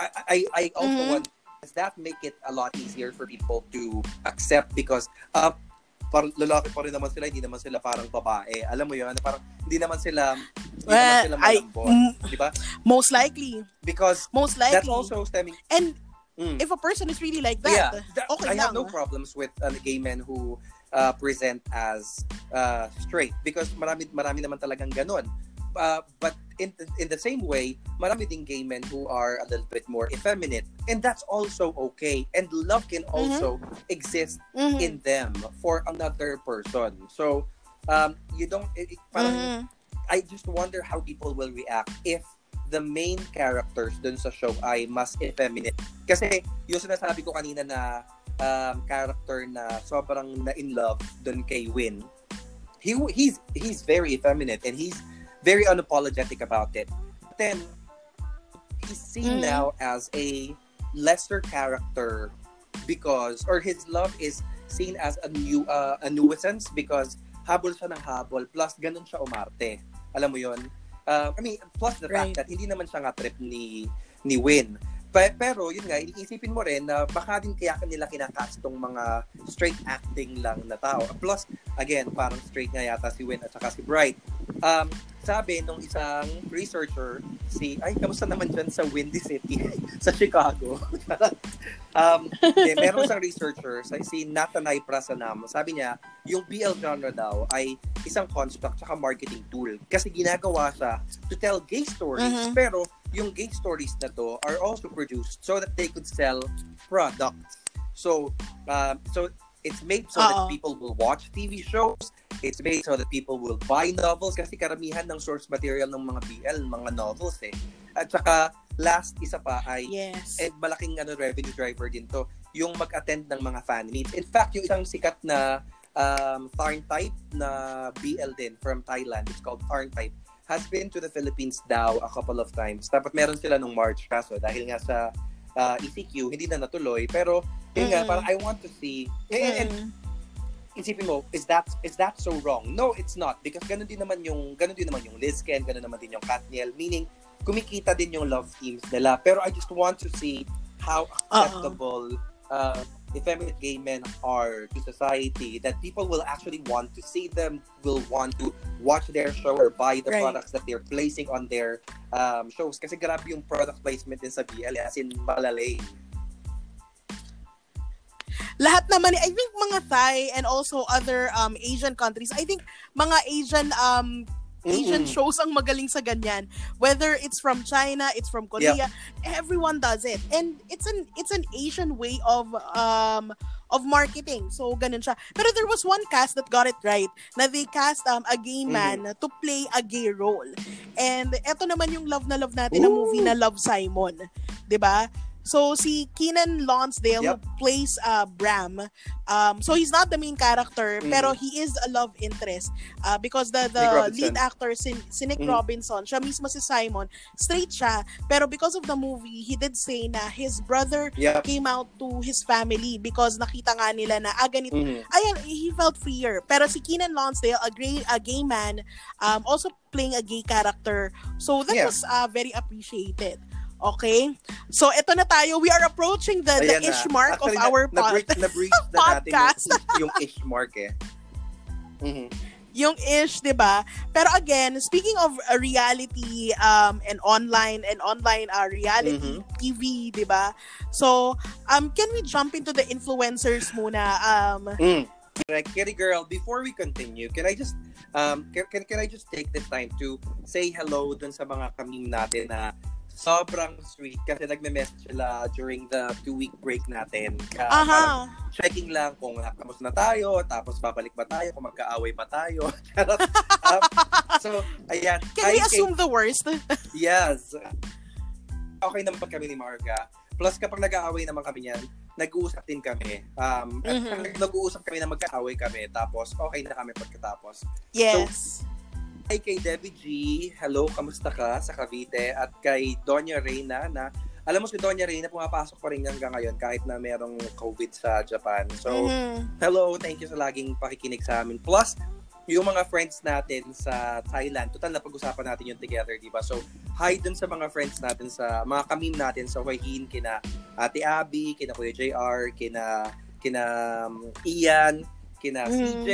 S2: I, I, I also mm-hmm. want, does that make it a lot easier for people to accept because uh, parang lalaki pa rin naman sila, hindi naman sila parang babae. Alam mo yun, parang hindi naman sila, hindi well, naman sila malambot. Mm, di ba?
S1: Most likely.
S2: Because
S1: most likely.
S2: that's also stemming.
S1: And mm. if a person is really like that, yeah, that okay
S2: I lang. have no problems with uh, gay men who uh, present as uh, straight because marami marami naman talagang ganun. Uh, but in in the same way, marami ding gay men who are a little bit more effeminate, and that's also okay. And love can mm-hmm. also mm-hmm. exist mm-hmm. in them for another person. So, um, you don't. It, parang, mm-hmm. I just wonder how people will react if the main characters dun sa show ay mas effeminate. Kasi yung sinasabi ko kanina na um, character na sobrang na in love dun kay Win, he he's he's very effeminate and he's very unapologetic about it. But then he's seen mm. now as a lesser character because or his love is seen as a new uh, a nuisance because habol siya ng habol plus ganun siya umarte. Alam mo 'yon? Uh, I mean, plus the right. fact that hindi naman siya nga trip ni ni Win. Pero yun nga, iisipin mo rin na baka din kaya kanila kinakast tong mga straight acting lang na tao. Plus, again, parang straight nga yata si Win at saka si Bright. Um, sabi nung isang researcher, si, ay, kamusta naman dyan sa Windy City, [LAUGHS] sa Chicago. [LAUGHS] um, eh, meron isang researcher, si Natanay Prasanam, sabi niya, yung BL genre daw ay isang construct tsaka marketing tool. Kasi ginagawa siya to tell gay stories, mm-hmm. pero yung gay stories na to are also produced so that they could sell products. So, uh, so it's made so Uh-oh. that people will watch TV shows, it's made so that people will buy novels kasi karamihan ng source material ng mga BL, mga novels eh. At saka last isa pa ay
S1: yes.
S2: eh, malaking ano revenue driver din to, yung mag-attend ng mga fan meets. In fact, yung isang sikat na um, Tharn type na BL din from Thailand, it's called Tharn type, has been to the Philippines daw a couple of times. Dapat meron sila nung March kaso dahil nga sa uh, ECQ, hindi na natuloy. Pero, yun mm. nga, parang I want to see, and, mm. and isipin mo, is that is that so wrong? No, it's not. Because ganun din naman yung, ganun din naman yung Lizken, ganun naman din yung Katniel. Meaning, kumikita din yung love teams nila. Pero I just want to see how acceptable uh, effeminate gay men are to society that people will actually want to see them, will want to watch their show or buy the right. products that they're placing on their um, shows. Kasi grabe yung product placement din sa BL, as in malalay
S1: lahat naman, I think mga Thai and also other um Asian countries, I think mga Asian um Asian Mm-mm. shows ang magaling sa ganyan. Whether it's from China, it's from Korea, yep. everyone does it. And it's an it's an Asian way of um of marketing. So ganun siya. Pero there was one cast that got it right. Na they cast um a gay man mm-hmm. to play a gay role. And eto naman yung love na love natin Ooh. na movie na Love Simon. 'Di ba? So si Keenan Lonsdale
S2: Yep.
S1: who plays uh, Bram, um, so he's not the main character,
S2: Mm.
S1: pero he is a love interest uh, because the the lead actor si, si Nick
S2: Mm.
S1: Robinson, siya mismo si Simon, straight siya, pero because of the movie, he did say na his brother
S2: Yep.
S1: came out to his family because nakita nga nila na ah, ganito.
S2: Mhm.
S1: Ayan, he felt freer. Pero si Keenan Lonsdale, a gay, a gay man, um, also playing a gay character. So that
S2: Yeah.
S1: was uh, very appreciated. Okay? So ito na tayo. We are approaching the, the
S2: Ayan na.
S1: ish mark
S2: Actually,
S1: of our
S2: na,
S1: pod.
S2: na-breach, na natin
S1: podcast. [LAUGHS]
S2: yung, yung ish mark eh. Mhm.
S1: yung ish, 'di ba? Pero again, speaking of uh, reality um and online and online uh, reality
S2: Mhm.
S1: TV, 'di ba? So, um can we jump into the influencers muna? Um
S2: Mm. Correct. Kitty girl, before we continue, can I just um can, can, can I just take this time to say hello dun sa mga kamim natin na sobrang sweet kasi nagme-message sila during the two-week break natin. Parang
S1: aha.
S2: checking lang kung nakamos na tayo, tapos babalik ba tayo, kung magkaaway ba tayo. [LAUGHS] Um, so, ayan.
S1: Can we assume the worst? [LAUGHS]
S2: Yes. Okay naman kami ni Marga. Plus, kapag nag-aaway naman kami niyan, nag-uusap din kami. Um,
S1: Mhm.
S2: nag-uusap kami na magka-away kami. Tapos, okay na kami pagkatapos.
S1: Yes.
S2: Hi kay Debbie G. Hello, kamusta ka sa Cavite? At kay Donya Reyna na, alam mo si Donya Reyna, pumapasok pa rin hanggang ngayon kahit na merong COVID sa Japan. So,
S1: Mhm.
S2: hello, thank you sa laging pakikinig sa amin. Plus, yung mga friends natin sa Thailand, total na pag-usapan natin yung together, di ba? So, hi dun sa mga friends natin sa, mga kamim natin sa Waihin, kina Ate Abby, kina Kuya JR, kina, kina um, Ian, kina
S1: Mhm.
S2: CJ,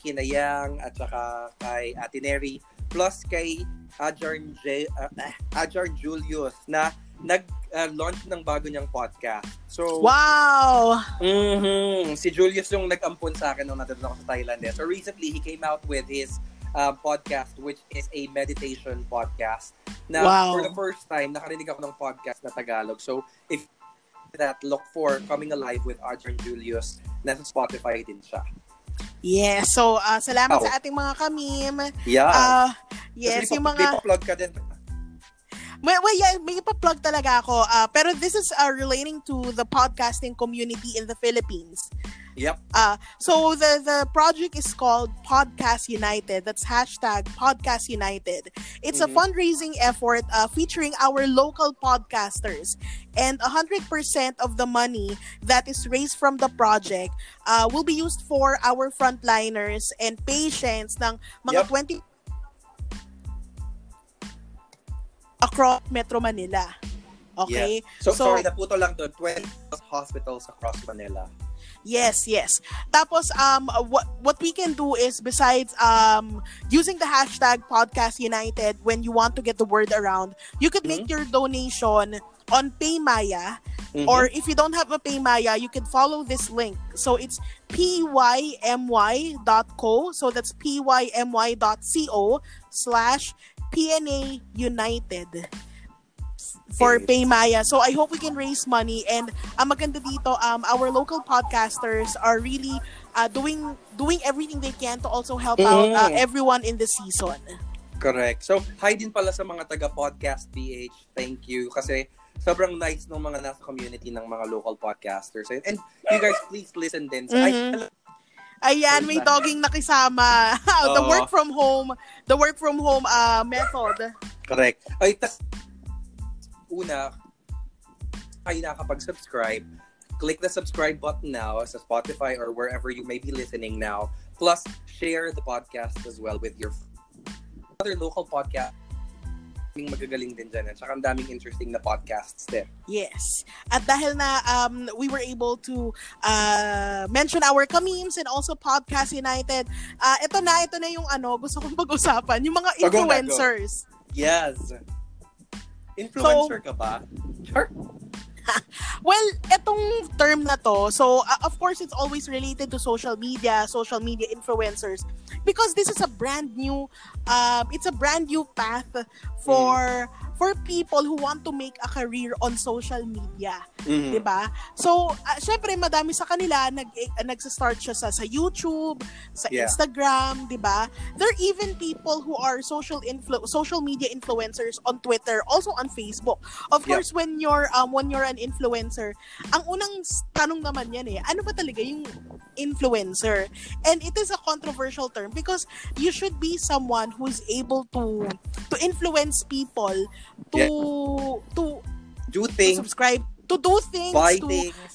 S2: kina Yang, at saka kay Ate Neri, plus kay Ajarn, J, uh, eh, Ajarn Julius na nag-launch ng bago niyang podcast. So,
S1: Wow!
S2: Mhm. Si Julius yung nag-ampon sa akin nung nandun ako sa Thailand. Eh. So recently, he came out with his uh, podcast which is a meditation podcast. Na
S1: Wow.
S2: for the first time, nakarinig ako ng podcast na Tagalog. So if that, look for Coming Alive with Arjun Julius. Nasa Spotify din siya.
S1: Yes. So, uh, salamat
S2: Wow.
S1: sa ating mga kamim.
S2: Yeah.
S1: Uh, yes,
S2: Tapos
S1: yung mga...
S2: Pa-plug ka din.
S1: May, may, yeah, may ipa-plug talaga ako. Uh, pero this is uh, relating to the podcasting community in the Philippines.
S2: Yep.
S1: Uh, so the the project is called Podcast United. That's hashtag Podcast United. It's a
S2: Mhm.
S1: fundraising effort uh, featuring our local podcasters, and hundred percent of the money that is raised from the project uh, will be used for our frontliners and patients ng mga
S2: Yep.
S1: 20 across Metro Manila. Okay?
S2: So,
S1: So-
S2: sorry, naputo lang to. 20 hospitals across Manila.
S1: Yes, yes. Tapos um what what we can do is besides um using the hashtag podcast united when you want to get the word around, you could make your donation on Paymaya
S2: Mhm.
S1: or if you don't have a Paymaya, you can follow this link. So it's pymy.co. So that's pymy.co slash PNA United for. Paymaya. So I hope we can raise money and ang maganda dito um our local podcasters are really uh, doing doing everything they can to also help out uh,
S2: Mm.
S1: everyone in the season.
S2: Correct. So, hi din pala sa mga taga-podcast PH. Thank you. Kasi sobrang nice ng mga nasa community ng mga local podcasters. And, you guys, please listen din. So,
S1: Mhm.
S2: I,
S1: Ayan, may dogging nakisama. [LAUGHS] the work from home, the work from home uh, method.
S2: correct. Ay, tas, una, kayo nakakapag-subscribe, click the subscribe button now sa Spotify or wherever you may be listening now. Plus, share the podcast as well with your other local podcast. Daming magagaling din dyan. At saka ang daming interesting na podcasts din.
S1: Yes. At dahil na um, we were able to uh, mention our kamims and also Podcast United, uh, ito na, ito na yung ano, gusto kong pag-usapan, yung mga influencers.
S2: Yes. Influencer ka ba? [LAUGHS] Sure.
S1: Well, etong term na to, so uh, of course it's always related to social media, social media influencers because this is a brand new um it's a brand new path for for people who want to make a career on social media.
S2: Mhm.
S1: 'di ba? So, uh, syempre madami sa kanila nag eh, nagsa-start siya sa sa YouTube, sa
S2: Yeah.
S1: Instagram, 'di ba? There are even people who are social influ- social media influencers on Twitter, also on Facebook. Of
S2: Yeah.
S1: course, when you're um when you're an influencer, ang unang tanong naman yan eh, ano ba talaga yung influencer? And it is a controversial term because you should be someone who is able to to influence people to to
S2: Do
S1: to
S2: things,
S1: subscribe to do things
S2: buy
S1: to
S2: things.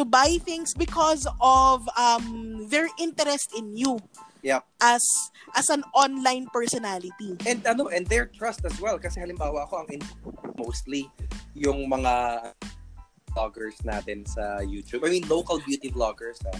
S1: to buy things because of um their interest in you
S2: Yep.
S1: as as an online personality.
S2: And ano, and their trust as well. Kasi halimbawa ako, ang in- mostly yung mga vloggers natin sa YouTube. I mean, local beauty vloggers. ah.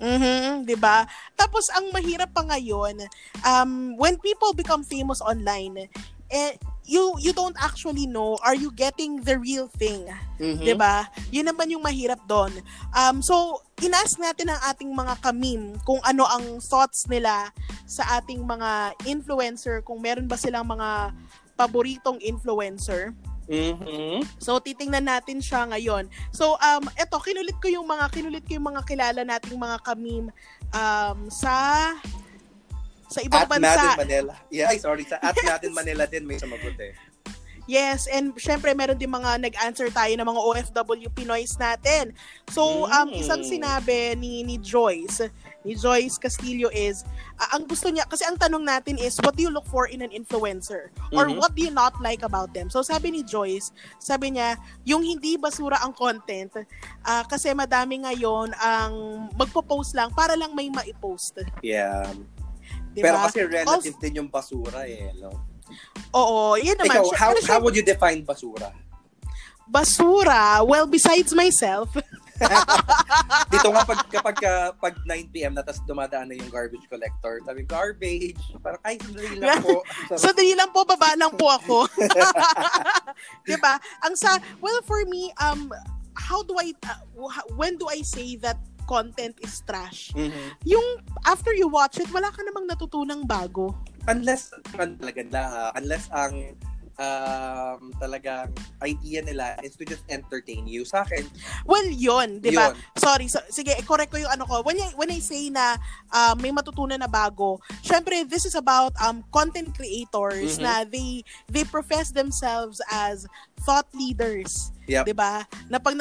S1: Mhm, 'di ba? Tapos ang mahirap pa ngayon, um when people become famous online, eh you you don't actually know are you getting the real thing,
S2: Mhm.
S1: 'di ba? Yun naman yung mahirap doon. Um so inask natin ang ating mga kamim kung ano ang thoughts nila sa ating mga influencer, kung meron ba silang mga paboritong influencer.
S2: Mhm.
S1: So titingnan natin siya ngayon. So um eto kinulit ko yung mga kinulit ko yung mga kilala nating mga kamim um sa sa ibang
S2: At
S1: bansa.
S2: Manila. Yeah, sorry. Sa At Madden Manila din may sumagot eh.
S1: Yes, and syempre meron din mga nag-answer tayo ng mga OFW Pinoys natin. So um
S2: Mm.
S1: isang sinabi ni ni Joyce, ni Joyce Castillo is ah, ang gusto niya kasi ang tanong natin is what do you look for in an influencer or
S2: Mhm.
S1: what do you not like about them? So sabi ni Joyce, sabi niya yung hindi basura ang content ah, kasi madami ngayon ang magpo-post lang para lang may ma-post.
S2: Yeah.
S1: Di
S2: Pero kasi relative din yung basura eh. No?
S1: Oo, yun naman.
S2: Ikaw, how, how would you define basura?
S1: basura, well, besides myself, [LAUGHS]
S2: Dito nga pag kapag ka, pag 9 PM na tapos dumadaan na yung garbage collector, sabi garbage. Parang ay sandali lang po. [LAUGHS]
S1: Sa dali lang po, baba lang po ako. [LAUGHS] 'Di ba? Ang sa well for me um how do I uh, wh- when do I say that content is trash?
S2: Mhm.
S1: Yung after you watch it, wala ka namang natutunang bago.
S2: Unless talaga na, unless ang um, talagang idea nila is to just entertain you. Sa akin,
S1: Well, 'yon, 'di ba? Sorry, so, sige, correct ko yung ano ko. When I, when I say na uh, may matutunan na bago, syempre this is about um content creators
S2: Mhm.
S1: na they they profess themselves as thought leaders.
S2: Yep.
S1: 'Di ba? Na pag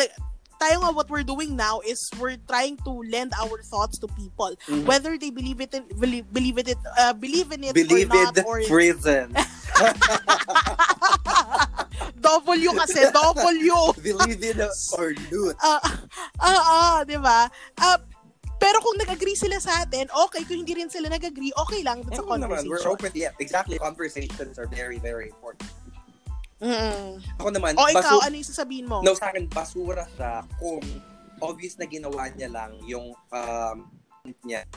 S1: na- tayo nga what we're doing now is we're trying to lend our thoughts to people
S2: Mhm.
S1: whether they believe it in, believe, believe it uh, believe in it
S2: Believe
S1: or not
S2: it,
S1: or
S2: prison.
S1: W kasi W
S2: Believe it or loot.
S1: Ah, ah, ah, 'di ba? Ah, pero kung nag-agree sila sa atin, okay. Kung hindi rin sila nag-agree, okay lang dun sa
S2: Oo naman, we're
S1: conversation.
S2: open. Yeah, exactly. Conversations are very, very important.
S1: Mm.
S2: Ako naman,
S1: O ikaw,
S2: basu-
S1: ano yung sasabihin mo?
S2: no, sa akin, basura siya kung obvious na ginawa niya lang yung um, niya.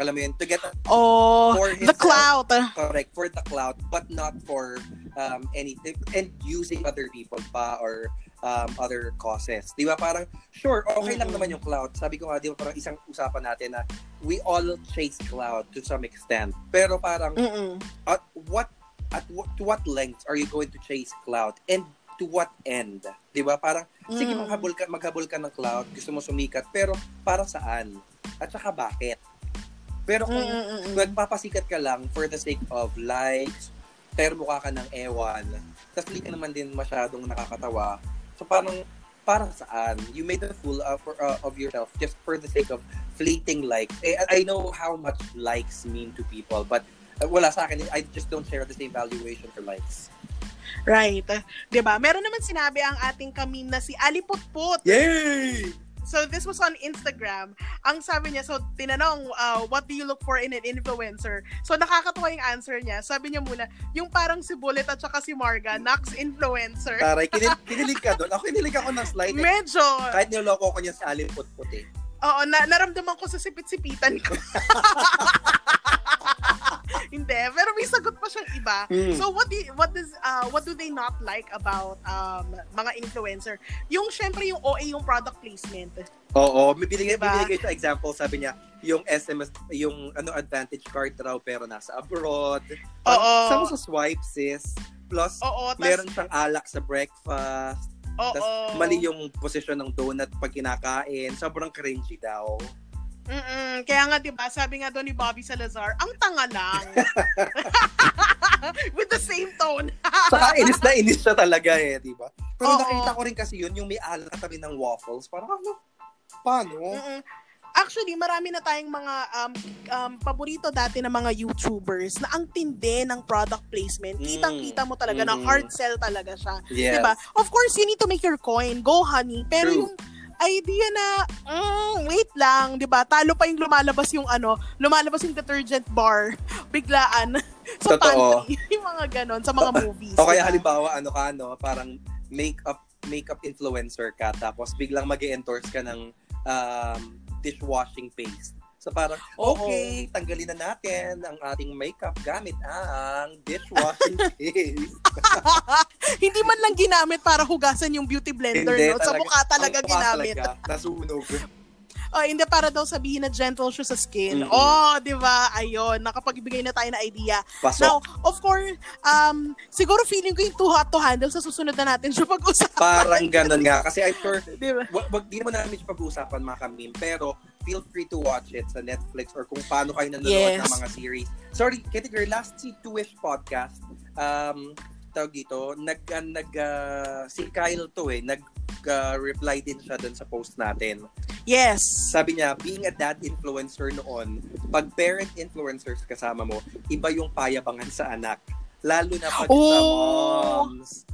S2: Alam mo yun, to get
S1: oh,
S2: for
S1: the clout.
S2: correct for the cloud but not for um anything and using other people pa or um other causes. 'Di ba? Parang sure, okay lang
S1: Mm-mm.
S2: naman yung cloud. Sabi ko nga, 'di ba parang isang usapan natin na we all chase cloud to some extent. Pero parang
S1: Mm-mm.
S2: at what at what, to what lengths are you going to chase cloud and to what end? 'Di ba? Parang sige
S1: Mm.
S2: maghabol ka maghabol ka ng cloud, gusto mo sumikat, pero para saan? At saka bakit? Pero kung
S1: Mm-mm.
S2: nagpapasikat ka lang for the sake of likes, pero mukha ka ng ewan, tapos hindi ka naman din masyadong nakakatawa. So parang, parang saan? You made a fool of, uh, of yourself just for the sake of fleeting likes. Eh, I know how much likes mean to people, but uh, wala sa akin, I just don't share the same valuation for likes.
S1: Right. ba? Meron naman sinabi ang ating kamim na si Ali Putput.
S2: Yay!
S1: So this was on Instagram. Ang sabi niya, so tinanong, uh, what do you look for in an influencer? So nakakatuwa yung answer niya. Sabi niya muna, yung parang si Bullet at saka si Marga, Nax influencer.
S2: Taray, kinil [LAUGHS] kinilig ka doon. Ako kinilig ako ng slide. Eh.
S1: Medyo.
S2: Kahit niloko ko niya sa alin put-puti.
S1: Oo, na naramdaman ko sa sipit-sipitan ko. [LAUGHS] Hindi, pero may sagot pa siyang iba.
S2: Hmm.
S1: So what do you- what does uh what do they not like about um mga influencer? Yung syempre yung OA yung product placement.
S2: Oo, may binigay,
S1: Diba?
S2: binigay siya example, sabi niya, yung SMS, yung ano advantage card raw pero nasa abroad.
S1: Oo.
S2: Mo sa swipe, sis? Plus,
S1: Oo, tas,
S2: meron siyang alak sa breakfast.
S1: Oo.
S2: Tapos mali yung posisyon ng donut pag kinakain. Sobrang cringy daw.
S1: Mm-mm. Kaya nga, di ba, sabi nga doon ni Bobby Salazar, ang tanga lang. [LAUGHS] With the same tone.
S2: Saka inis na inis siya talaga eh, di ba? Pero
S1: Oo.
S2: nakita ko rin kasi yun, yung may alat kami ng waffles. Parang ano? Paano?
S1: Mm-mm. Actually, marami na tayong mga um, um, paborito dati ng mga YouTubers na ang tindi ng product placement.
S2: Mm.
S1: Kitang-kita mo talaga na
S2: Mm.
S1: hard sell talaga siya.
S2: Yes.
S1: Diba? Of course, you need to make your coin. Go, honey. Pero
S2: True.
S1: yung idea na, mm, wait lang, di ba? Talo pa yung lumalabas yung ano, lumalabas yung detergent bar, [LAUGHS] biglaan, [LAUGHS] sa
S2: Totoo.
S1: pantry. [LAUGHS] yung mga ganon, sa mga movies.
S2: O kaya halimbawa, ano ka, no? Parang makeup makeup influencer ka, tapos biglang mag endorse ka ng um, dishwashing paste. So parang,
S1: Oo.
S2: okay, tanggalin na natin ang ating makeup gamit ang dishwashing [LAUGHS] paste.
S1: Hindi man lang ginamit para hugasan yung beauty blender,
S2: Hindi,
S1: no? Sa
S2: talaga.
S1: mukha talaga ginamit.
S2: Talaga, nasunog. [LAUGHS]
S1: Oh, hindi para daw sabihin na gentle siya sa skin.
S2: Mm-mm.
S1: Oh, 'di ba? Ayun, nakapagbigay na tayo ng idea.
S2: Pasok.
S1: Now, of course, um siguro feeling ko yung too hot to handle sa susunod na natin siya pag-usapan.
S2: Parang ganun nga. Kasi I'm sure, [LAUGHS]
S1: 'Di ba?
S2: wag, wag di naman namin siya pag-uusapan mga kamim, pero feel free to watch it sa Netflix or kung paano kayo nanonood
S1: Yes.
S2: ng mga series. Sorry, Kitty Girl, last si Two-ish podcast, um, tawag dito, nag, uh, nag, uh, si Kyle to eh, nag, uh, reply din siya dun sa post natin.
S1: Yes.
S2: Sabi niya, being a dad influencer noon, pag parent influencers kasama mo, iba yung payabangan sa anak. Lalo na pag sa
S1: Oh!
S2: moms.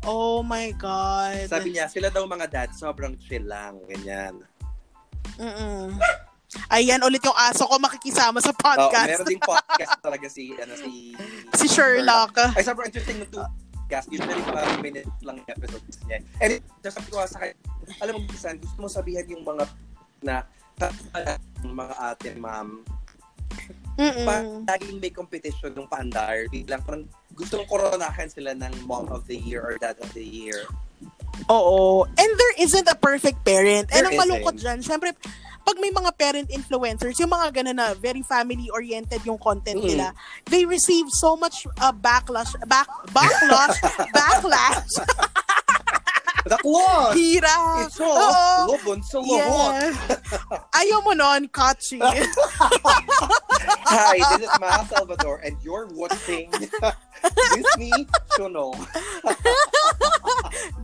S1: Oh my god.
S2: Sabi niya, sila daw mga dad, sobrang chill lang, ganyan.
S1: Mm-mm. Ayan ulit yung aso ko makikisama sa
S2: Oh,
S1: podcast.
S2: meron ding [LAUGHS] podcast talaga si ano si
S1: si Sherlock.
S2: Ay sobrang interesting ng two podcast. Usually parang minute lang yung episodes niya. And just sabi ko sa kanya, alam mo bisan, gusto mo sabihan yung mga na mga ate, ma'am,
S1: Mm-mm.
S2: pa, laging may competition ng paandar. Biglang parang gustong koronahan sila ng mom of the year or dad of the year.
S1: Oo. And there isn't a perfect parent. And
S2: There
S1: ang malungkot dyan, syempre, pag may mga parent influencers, yung mga ganun na very family-oriented yung content
S2: Mm.
S1: nila, they receive so much uh, backlash, back, backlash, [LAUGHS] backlash, [LAUGHS]
S2: Dakwon!
S1: hira.
S2: Ito,
S1: Oo.
S2: lubon sa lohot.
S1: Yeah. Ayaw mo nun, Kachi. [LAUGHS]
S2: Hi, this is Ma Salvador and you're watching Disney Channel. [LAUGHS]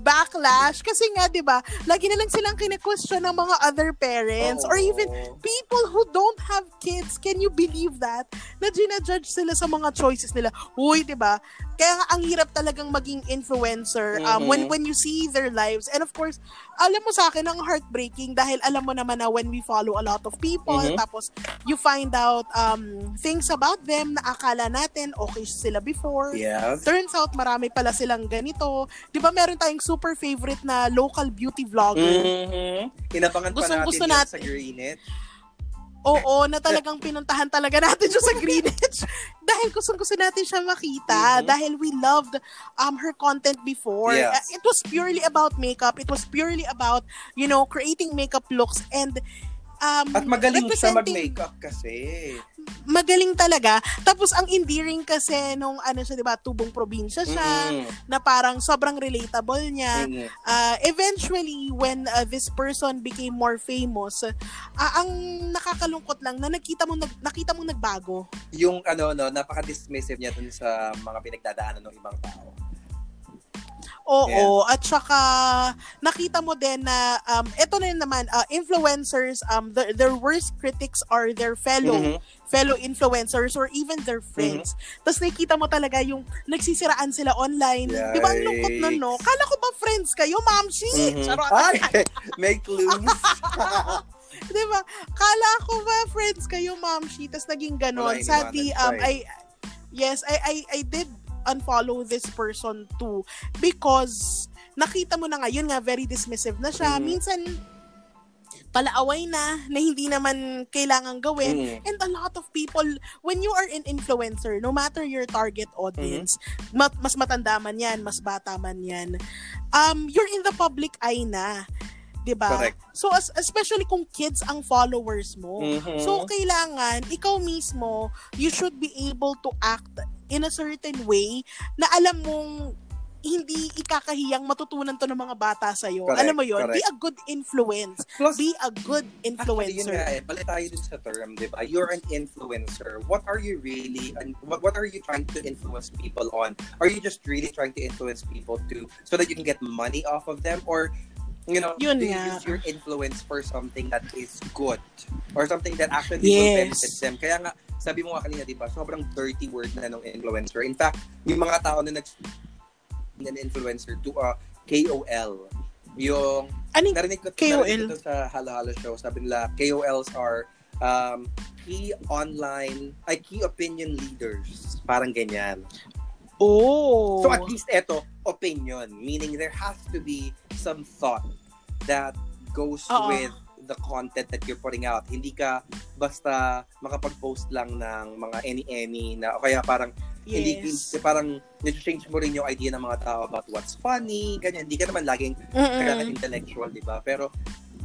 S1: backlash. Kasi nga, di ba, lagi na lang silang kine-question ng mga other parents or even people who don't have kids. Can you believe that? Na ginajudge sila sa mga choices nila. Uy, di ba? Kaya nga, ang hirap talagang maging influencer um,
S2: Mhm.
S1: when when you see their lives. And of course, alam mo sa akin, ang heartbreaking dahil alam mo naman na when we follow a lot of people,
S2: Mhm.
S1: tapos you find out um, things about them na akala natin okay sila before.
S2: Yes.
S1: Turns out, marami pala silang ganito. Di ba meron tayong super favorite na local beauty vlogger?
S2: Mm-hmm. Inabangan pa
S1: Gustong-
S2: natin
S1: gusto natin.
S2: sa Greenwich.
S1: Oo, na talagang pinuntahan talaga natin siya sa Greenwich. [LAUGHS] dahil gustong gusto natin siya makita.
S2: Mhm.
S1: Dahil we loved um her content before.
S2: Yes.
S1: Uh, It was purely about makeup. It was purely about, you know, creating makeup looks and um,
S2: At magaling siya mag-makeup kasi.
S1: Magaling talaga. Tapos ang endearing kasi nung ano siya, 'di ba, tubong probinsya siya,
S2: Mm.
S1: na parang sobrang relatable niya.
S2: Mm.
S1: Uh, eventually, when uh, this person became more famous, uh, ang nakakalungkot lang na nakita mo nag, nakita mo nagbago.
S2: Yung ano no, napaka-dismissive niya dun sa mga pinagdadaanan ng ibang tao.
S1: Oo, at saka nakita mo din na um ito na yun naman uh, influencers um their, their worst critics are their fellow
S2: Mhm.
S1: fellow influencers or even their friends. Tapos nakikita mo talaga yung nagsisiraan sila online.
S2: Yikes.
S1: Di ba ang lungkot nun, no? Kala ko ba friends kayo, mamshi?
S2: Mhm.
S1: Charot. [LAUGHS]
S2: Ay, may clues. [LAUGHS]
S1: Di ba? Kala ko ba friends kayo, mamshi? Tapos naging ganon.
S2: Wala,
S1: Sadly,
S2: iniwanan
S1: um, I, yes, I, I, I did unfollow this person too because nakita mo na nga, yun nga, very dismissive na siya.
S2: Mhm.
S1: Minsan, palaaway na, na hindi naman kailangan gawin.
S2: Mm.
S1: And a lot of people, when you are an influencer, no matter your target audience,
S2: Mm-hmm.
S1: ma- mas matanda man yan, mas bata man yan, um, you're in the public eye na. 'di ba?
S2: Correct.
S1: So as, especially kung kids ang followers mo.
S2: Mhm.
S1: So kailangan ikaw mismo you should be able to act in a certain way na alam mong hindi ikakahiyang matutunan to ng mga bata sa'yo.
S2: Correct,
S1: Alam mo yon
S2: correct.
S1: Be a good influence.
S2: Plus,
S1: Be a good
S2: Actually, yun
S1: influencer.
S2: nga eh. Balik tayo dun sa term, di ba? You're an influencer. What are you really, and what, what are you trying to influence people on? Are you just really trying to influence people to, so that you can get money off of them? Or, you know,
S1: Yun
S2: you
S1: nga.
S2: use your influence for something that is good? Or something that actually will
S1: Yes.
S2: benefit them? Kaya nga, sabi mo nga kanina, di ba? Sobrang dirty word na ng influencer. In fact, yung mga tao na nag an influencer to a KOL. Yung
S1: yung
S2: narinig ko,
S1: KOL?
S2: narinig ko sa Halo Halo show, sabi nila, KOLs are um, key online, ay key opinion leaders. Parang ganyan.
S1: Oh.
S2: So at least eto, opinion. Meaning there has to be some thought that goes
S1: Oo.
S2: with the content that you're putting out. Hindi ka basta makapag-post lang ng mga any-any na o kaya parang hindi
S1: yes.
S2: parang nag-change mo rin yung idea ng mga tao about what's funny, ganyan. Hindi ka naman laging kailangan intellectual, di ba? Pero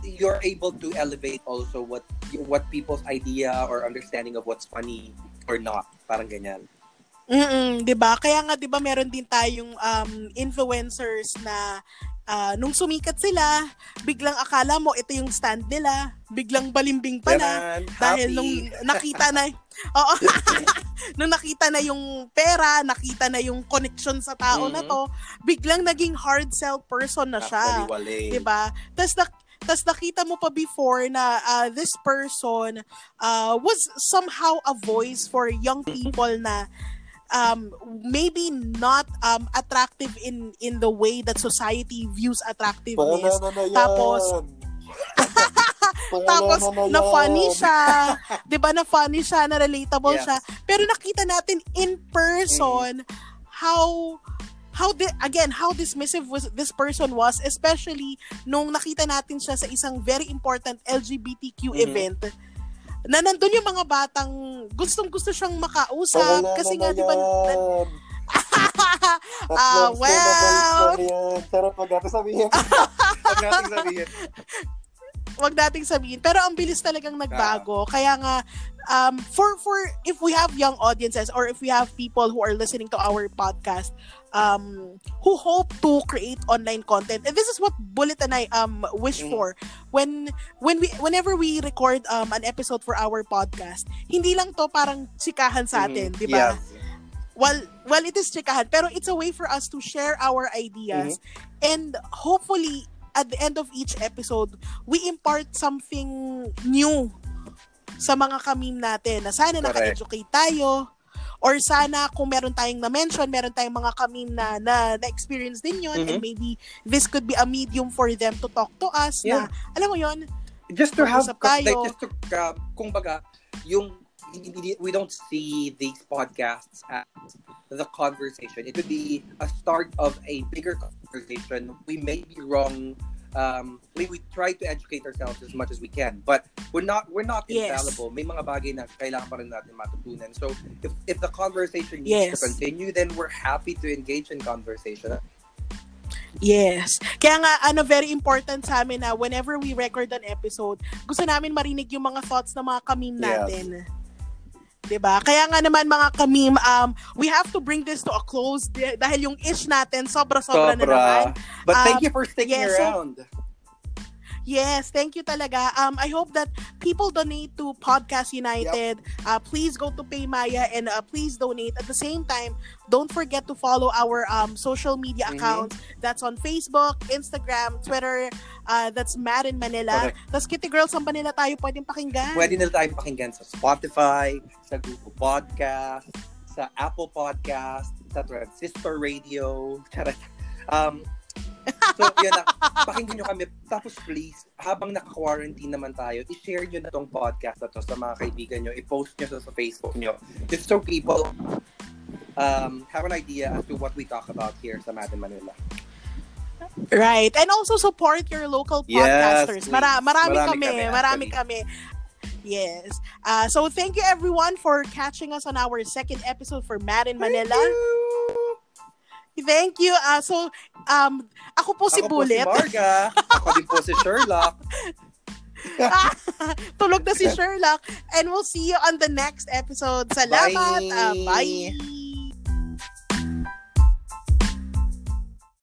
S2: you're able to elevate also what what people's idea or understanding of what's funny or not. Parang ganyan.
S1: Mm, 'di ba? Kaya nga 'di ba meron din tayong um influencers na ah, nung sumikat sila, biglang akala mo ito yung stand nila, biglang balimbing pala
S2: Ganon,
S1: dahil
S2: happy.
S1: nung nakita na [LAUGHS] Oo. [LAUGHS] nung nakita na yung pera, nakita na yung connection sa tao na
S2: Mhm.
S1: to, biglang naging hard sell person na siya. 'di ba? Tas nak tas nakita mo pa before na ah, this person uh, was somehow a voice for young people na um, maybe not um, attractive in in the way that society views attractiveness.
S3: Na yan.
S1: Tapos, [LAUGHS] Tapos na
S3: yan.
S1: funny siya, 'di ba? Na funny siya, na relatable
S2: Yes.
S1: siya. Pero nakita natin in person how how the, again how dismissive was this person was especially nung nakita natin siya sa isang very important LGBTQ
S2: Mhm.
S1: event na nandun yung mga batang gustong gusto siyang makausap
S3: Pangalanan
S1: kasi nga di ba. [LAUGHS] Ah, well.
S3: Sarap pag natin sabihin.
S2: Huwag nating sabihin.
S1: Wag nating sabihin. Pero ang bilis talagang nagbago. Kaya nga, um, for, for, if we have young audiences or if we have people who are listening to our podcast, um, who hope to create online content, and this is what Bullet and I um wish
S2: Mm.
S1: for when when we whenever we record um an episode for our podcast, hindi lang to parang sikahan sa atin,
S2: Mhm.
S1: di ba?
S2: Yes.
S1: well well it is chikahan pero it's a way for us to share our ideas and hopefully at the end of each episode we impart something new sa mga kamim natin na sana
S2: Correct.
S1: naka-educate tayo or sana kung meron tayong na-mention, meron tayong mga kamim na, na, na-experience din yun and
S2: Mhm.
S1: maybe this could be a medium for them to talk to us
S2: Yeah.
S1: na, alam mo yon
S2: just to have
S1: Mag-usap
S2: like
S1: tayo.
S2: just to uh, kung baga yung we don't see these podcasts as the conversation it would be a start of a bigger conversation we may be wrong um we, we try to educate ourselves as much as we can but we're not we're not
S1: Yes.
S2: infallible may mga bagay na kailangan pa rin natin matutunan so if if the conversation needs
S1: Yes.
S2: to continue then we're happy to engage in conversation
S1: Yes. Kaya nga, ano, very important sa amin na whenever we record an episode, gusto namin marinig yung mga thoughts ng mga kamim
S2: Yes.
S1: natin. 'Di ba? Kaya nga naman mga kamim, um, we have to bring this to a close dahil yung ish natin sobra-sobra na naman.
S2: but thank
S1: Um,
S2: you for sticking
S1: yeah, so-
S2: around
S1: Yes, thank you talaga. Um, I hope that people donate to Podcast United. Uh, please go to Paymaya and uh, please donate. At the same time, don't forget to follow our um, social media
S2: Mhm.
S1: accounts. That's on Facebook, Instagram, Twitter. Uh, that's Mad in Manila.
S2: Correct.
S1: Tapos Kitty Girls, saan ba nila tayo pwedeng pakinggan?
S2: Pwede na tayong pakinggan sa Spotify, sa Google Podcast, sa Apple Podcast, sa Transistor Radio. Charot. Um, so, yun na. Pakinggan nyo kami. Tapos please, habang naka-quarantine naman tayo, i-share nyo na tong podcast na to sa mga kaibigan nyo. I-post nyo sa, sa Facebook nyo. Just so people um, have an idea as to what we talk about here sa Mad in Manila.
S1: Right. And also support your local
S2: Yes,
S1: podcasters.
S2: please.
S1: Mara- marami,
S2: Marami
S1: kami.
S2: kami,
S1: marami kami. Yes. Uh, so thank you everyone for catching us on our second episode for Mad in Manila. Thank you. Uh, so, um, ako po si
S2: Ako po si
S1: Bullet.
S2: Marga. Ako din po si Sherlock. [LAUGHS]
S1: Tulog na si Sherlock. And we'll see you on the next episode. Salamat.
S2: Bye.
S1: Uh, bye.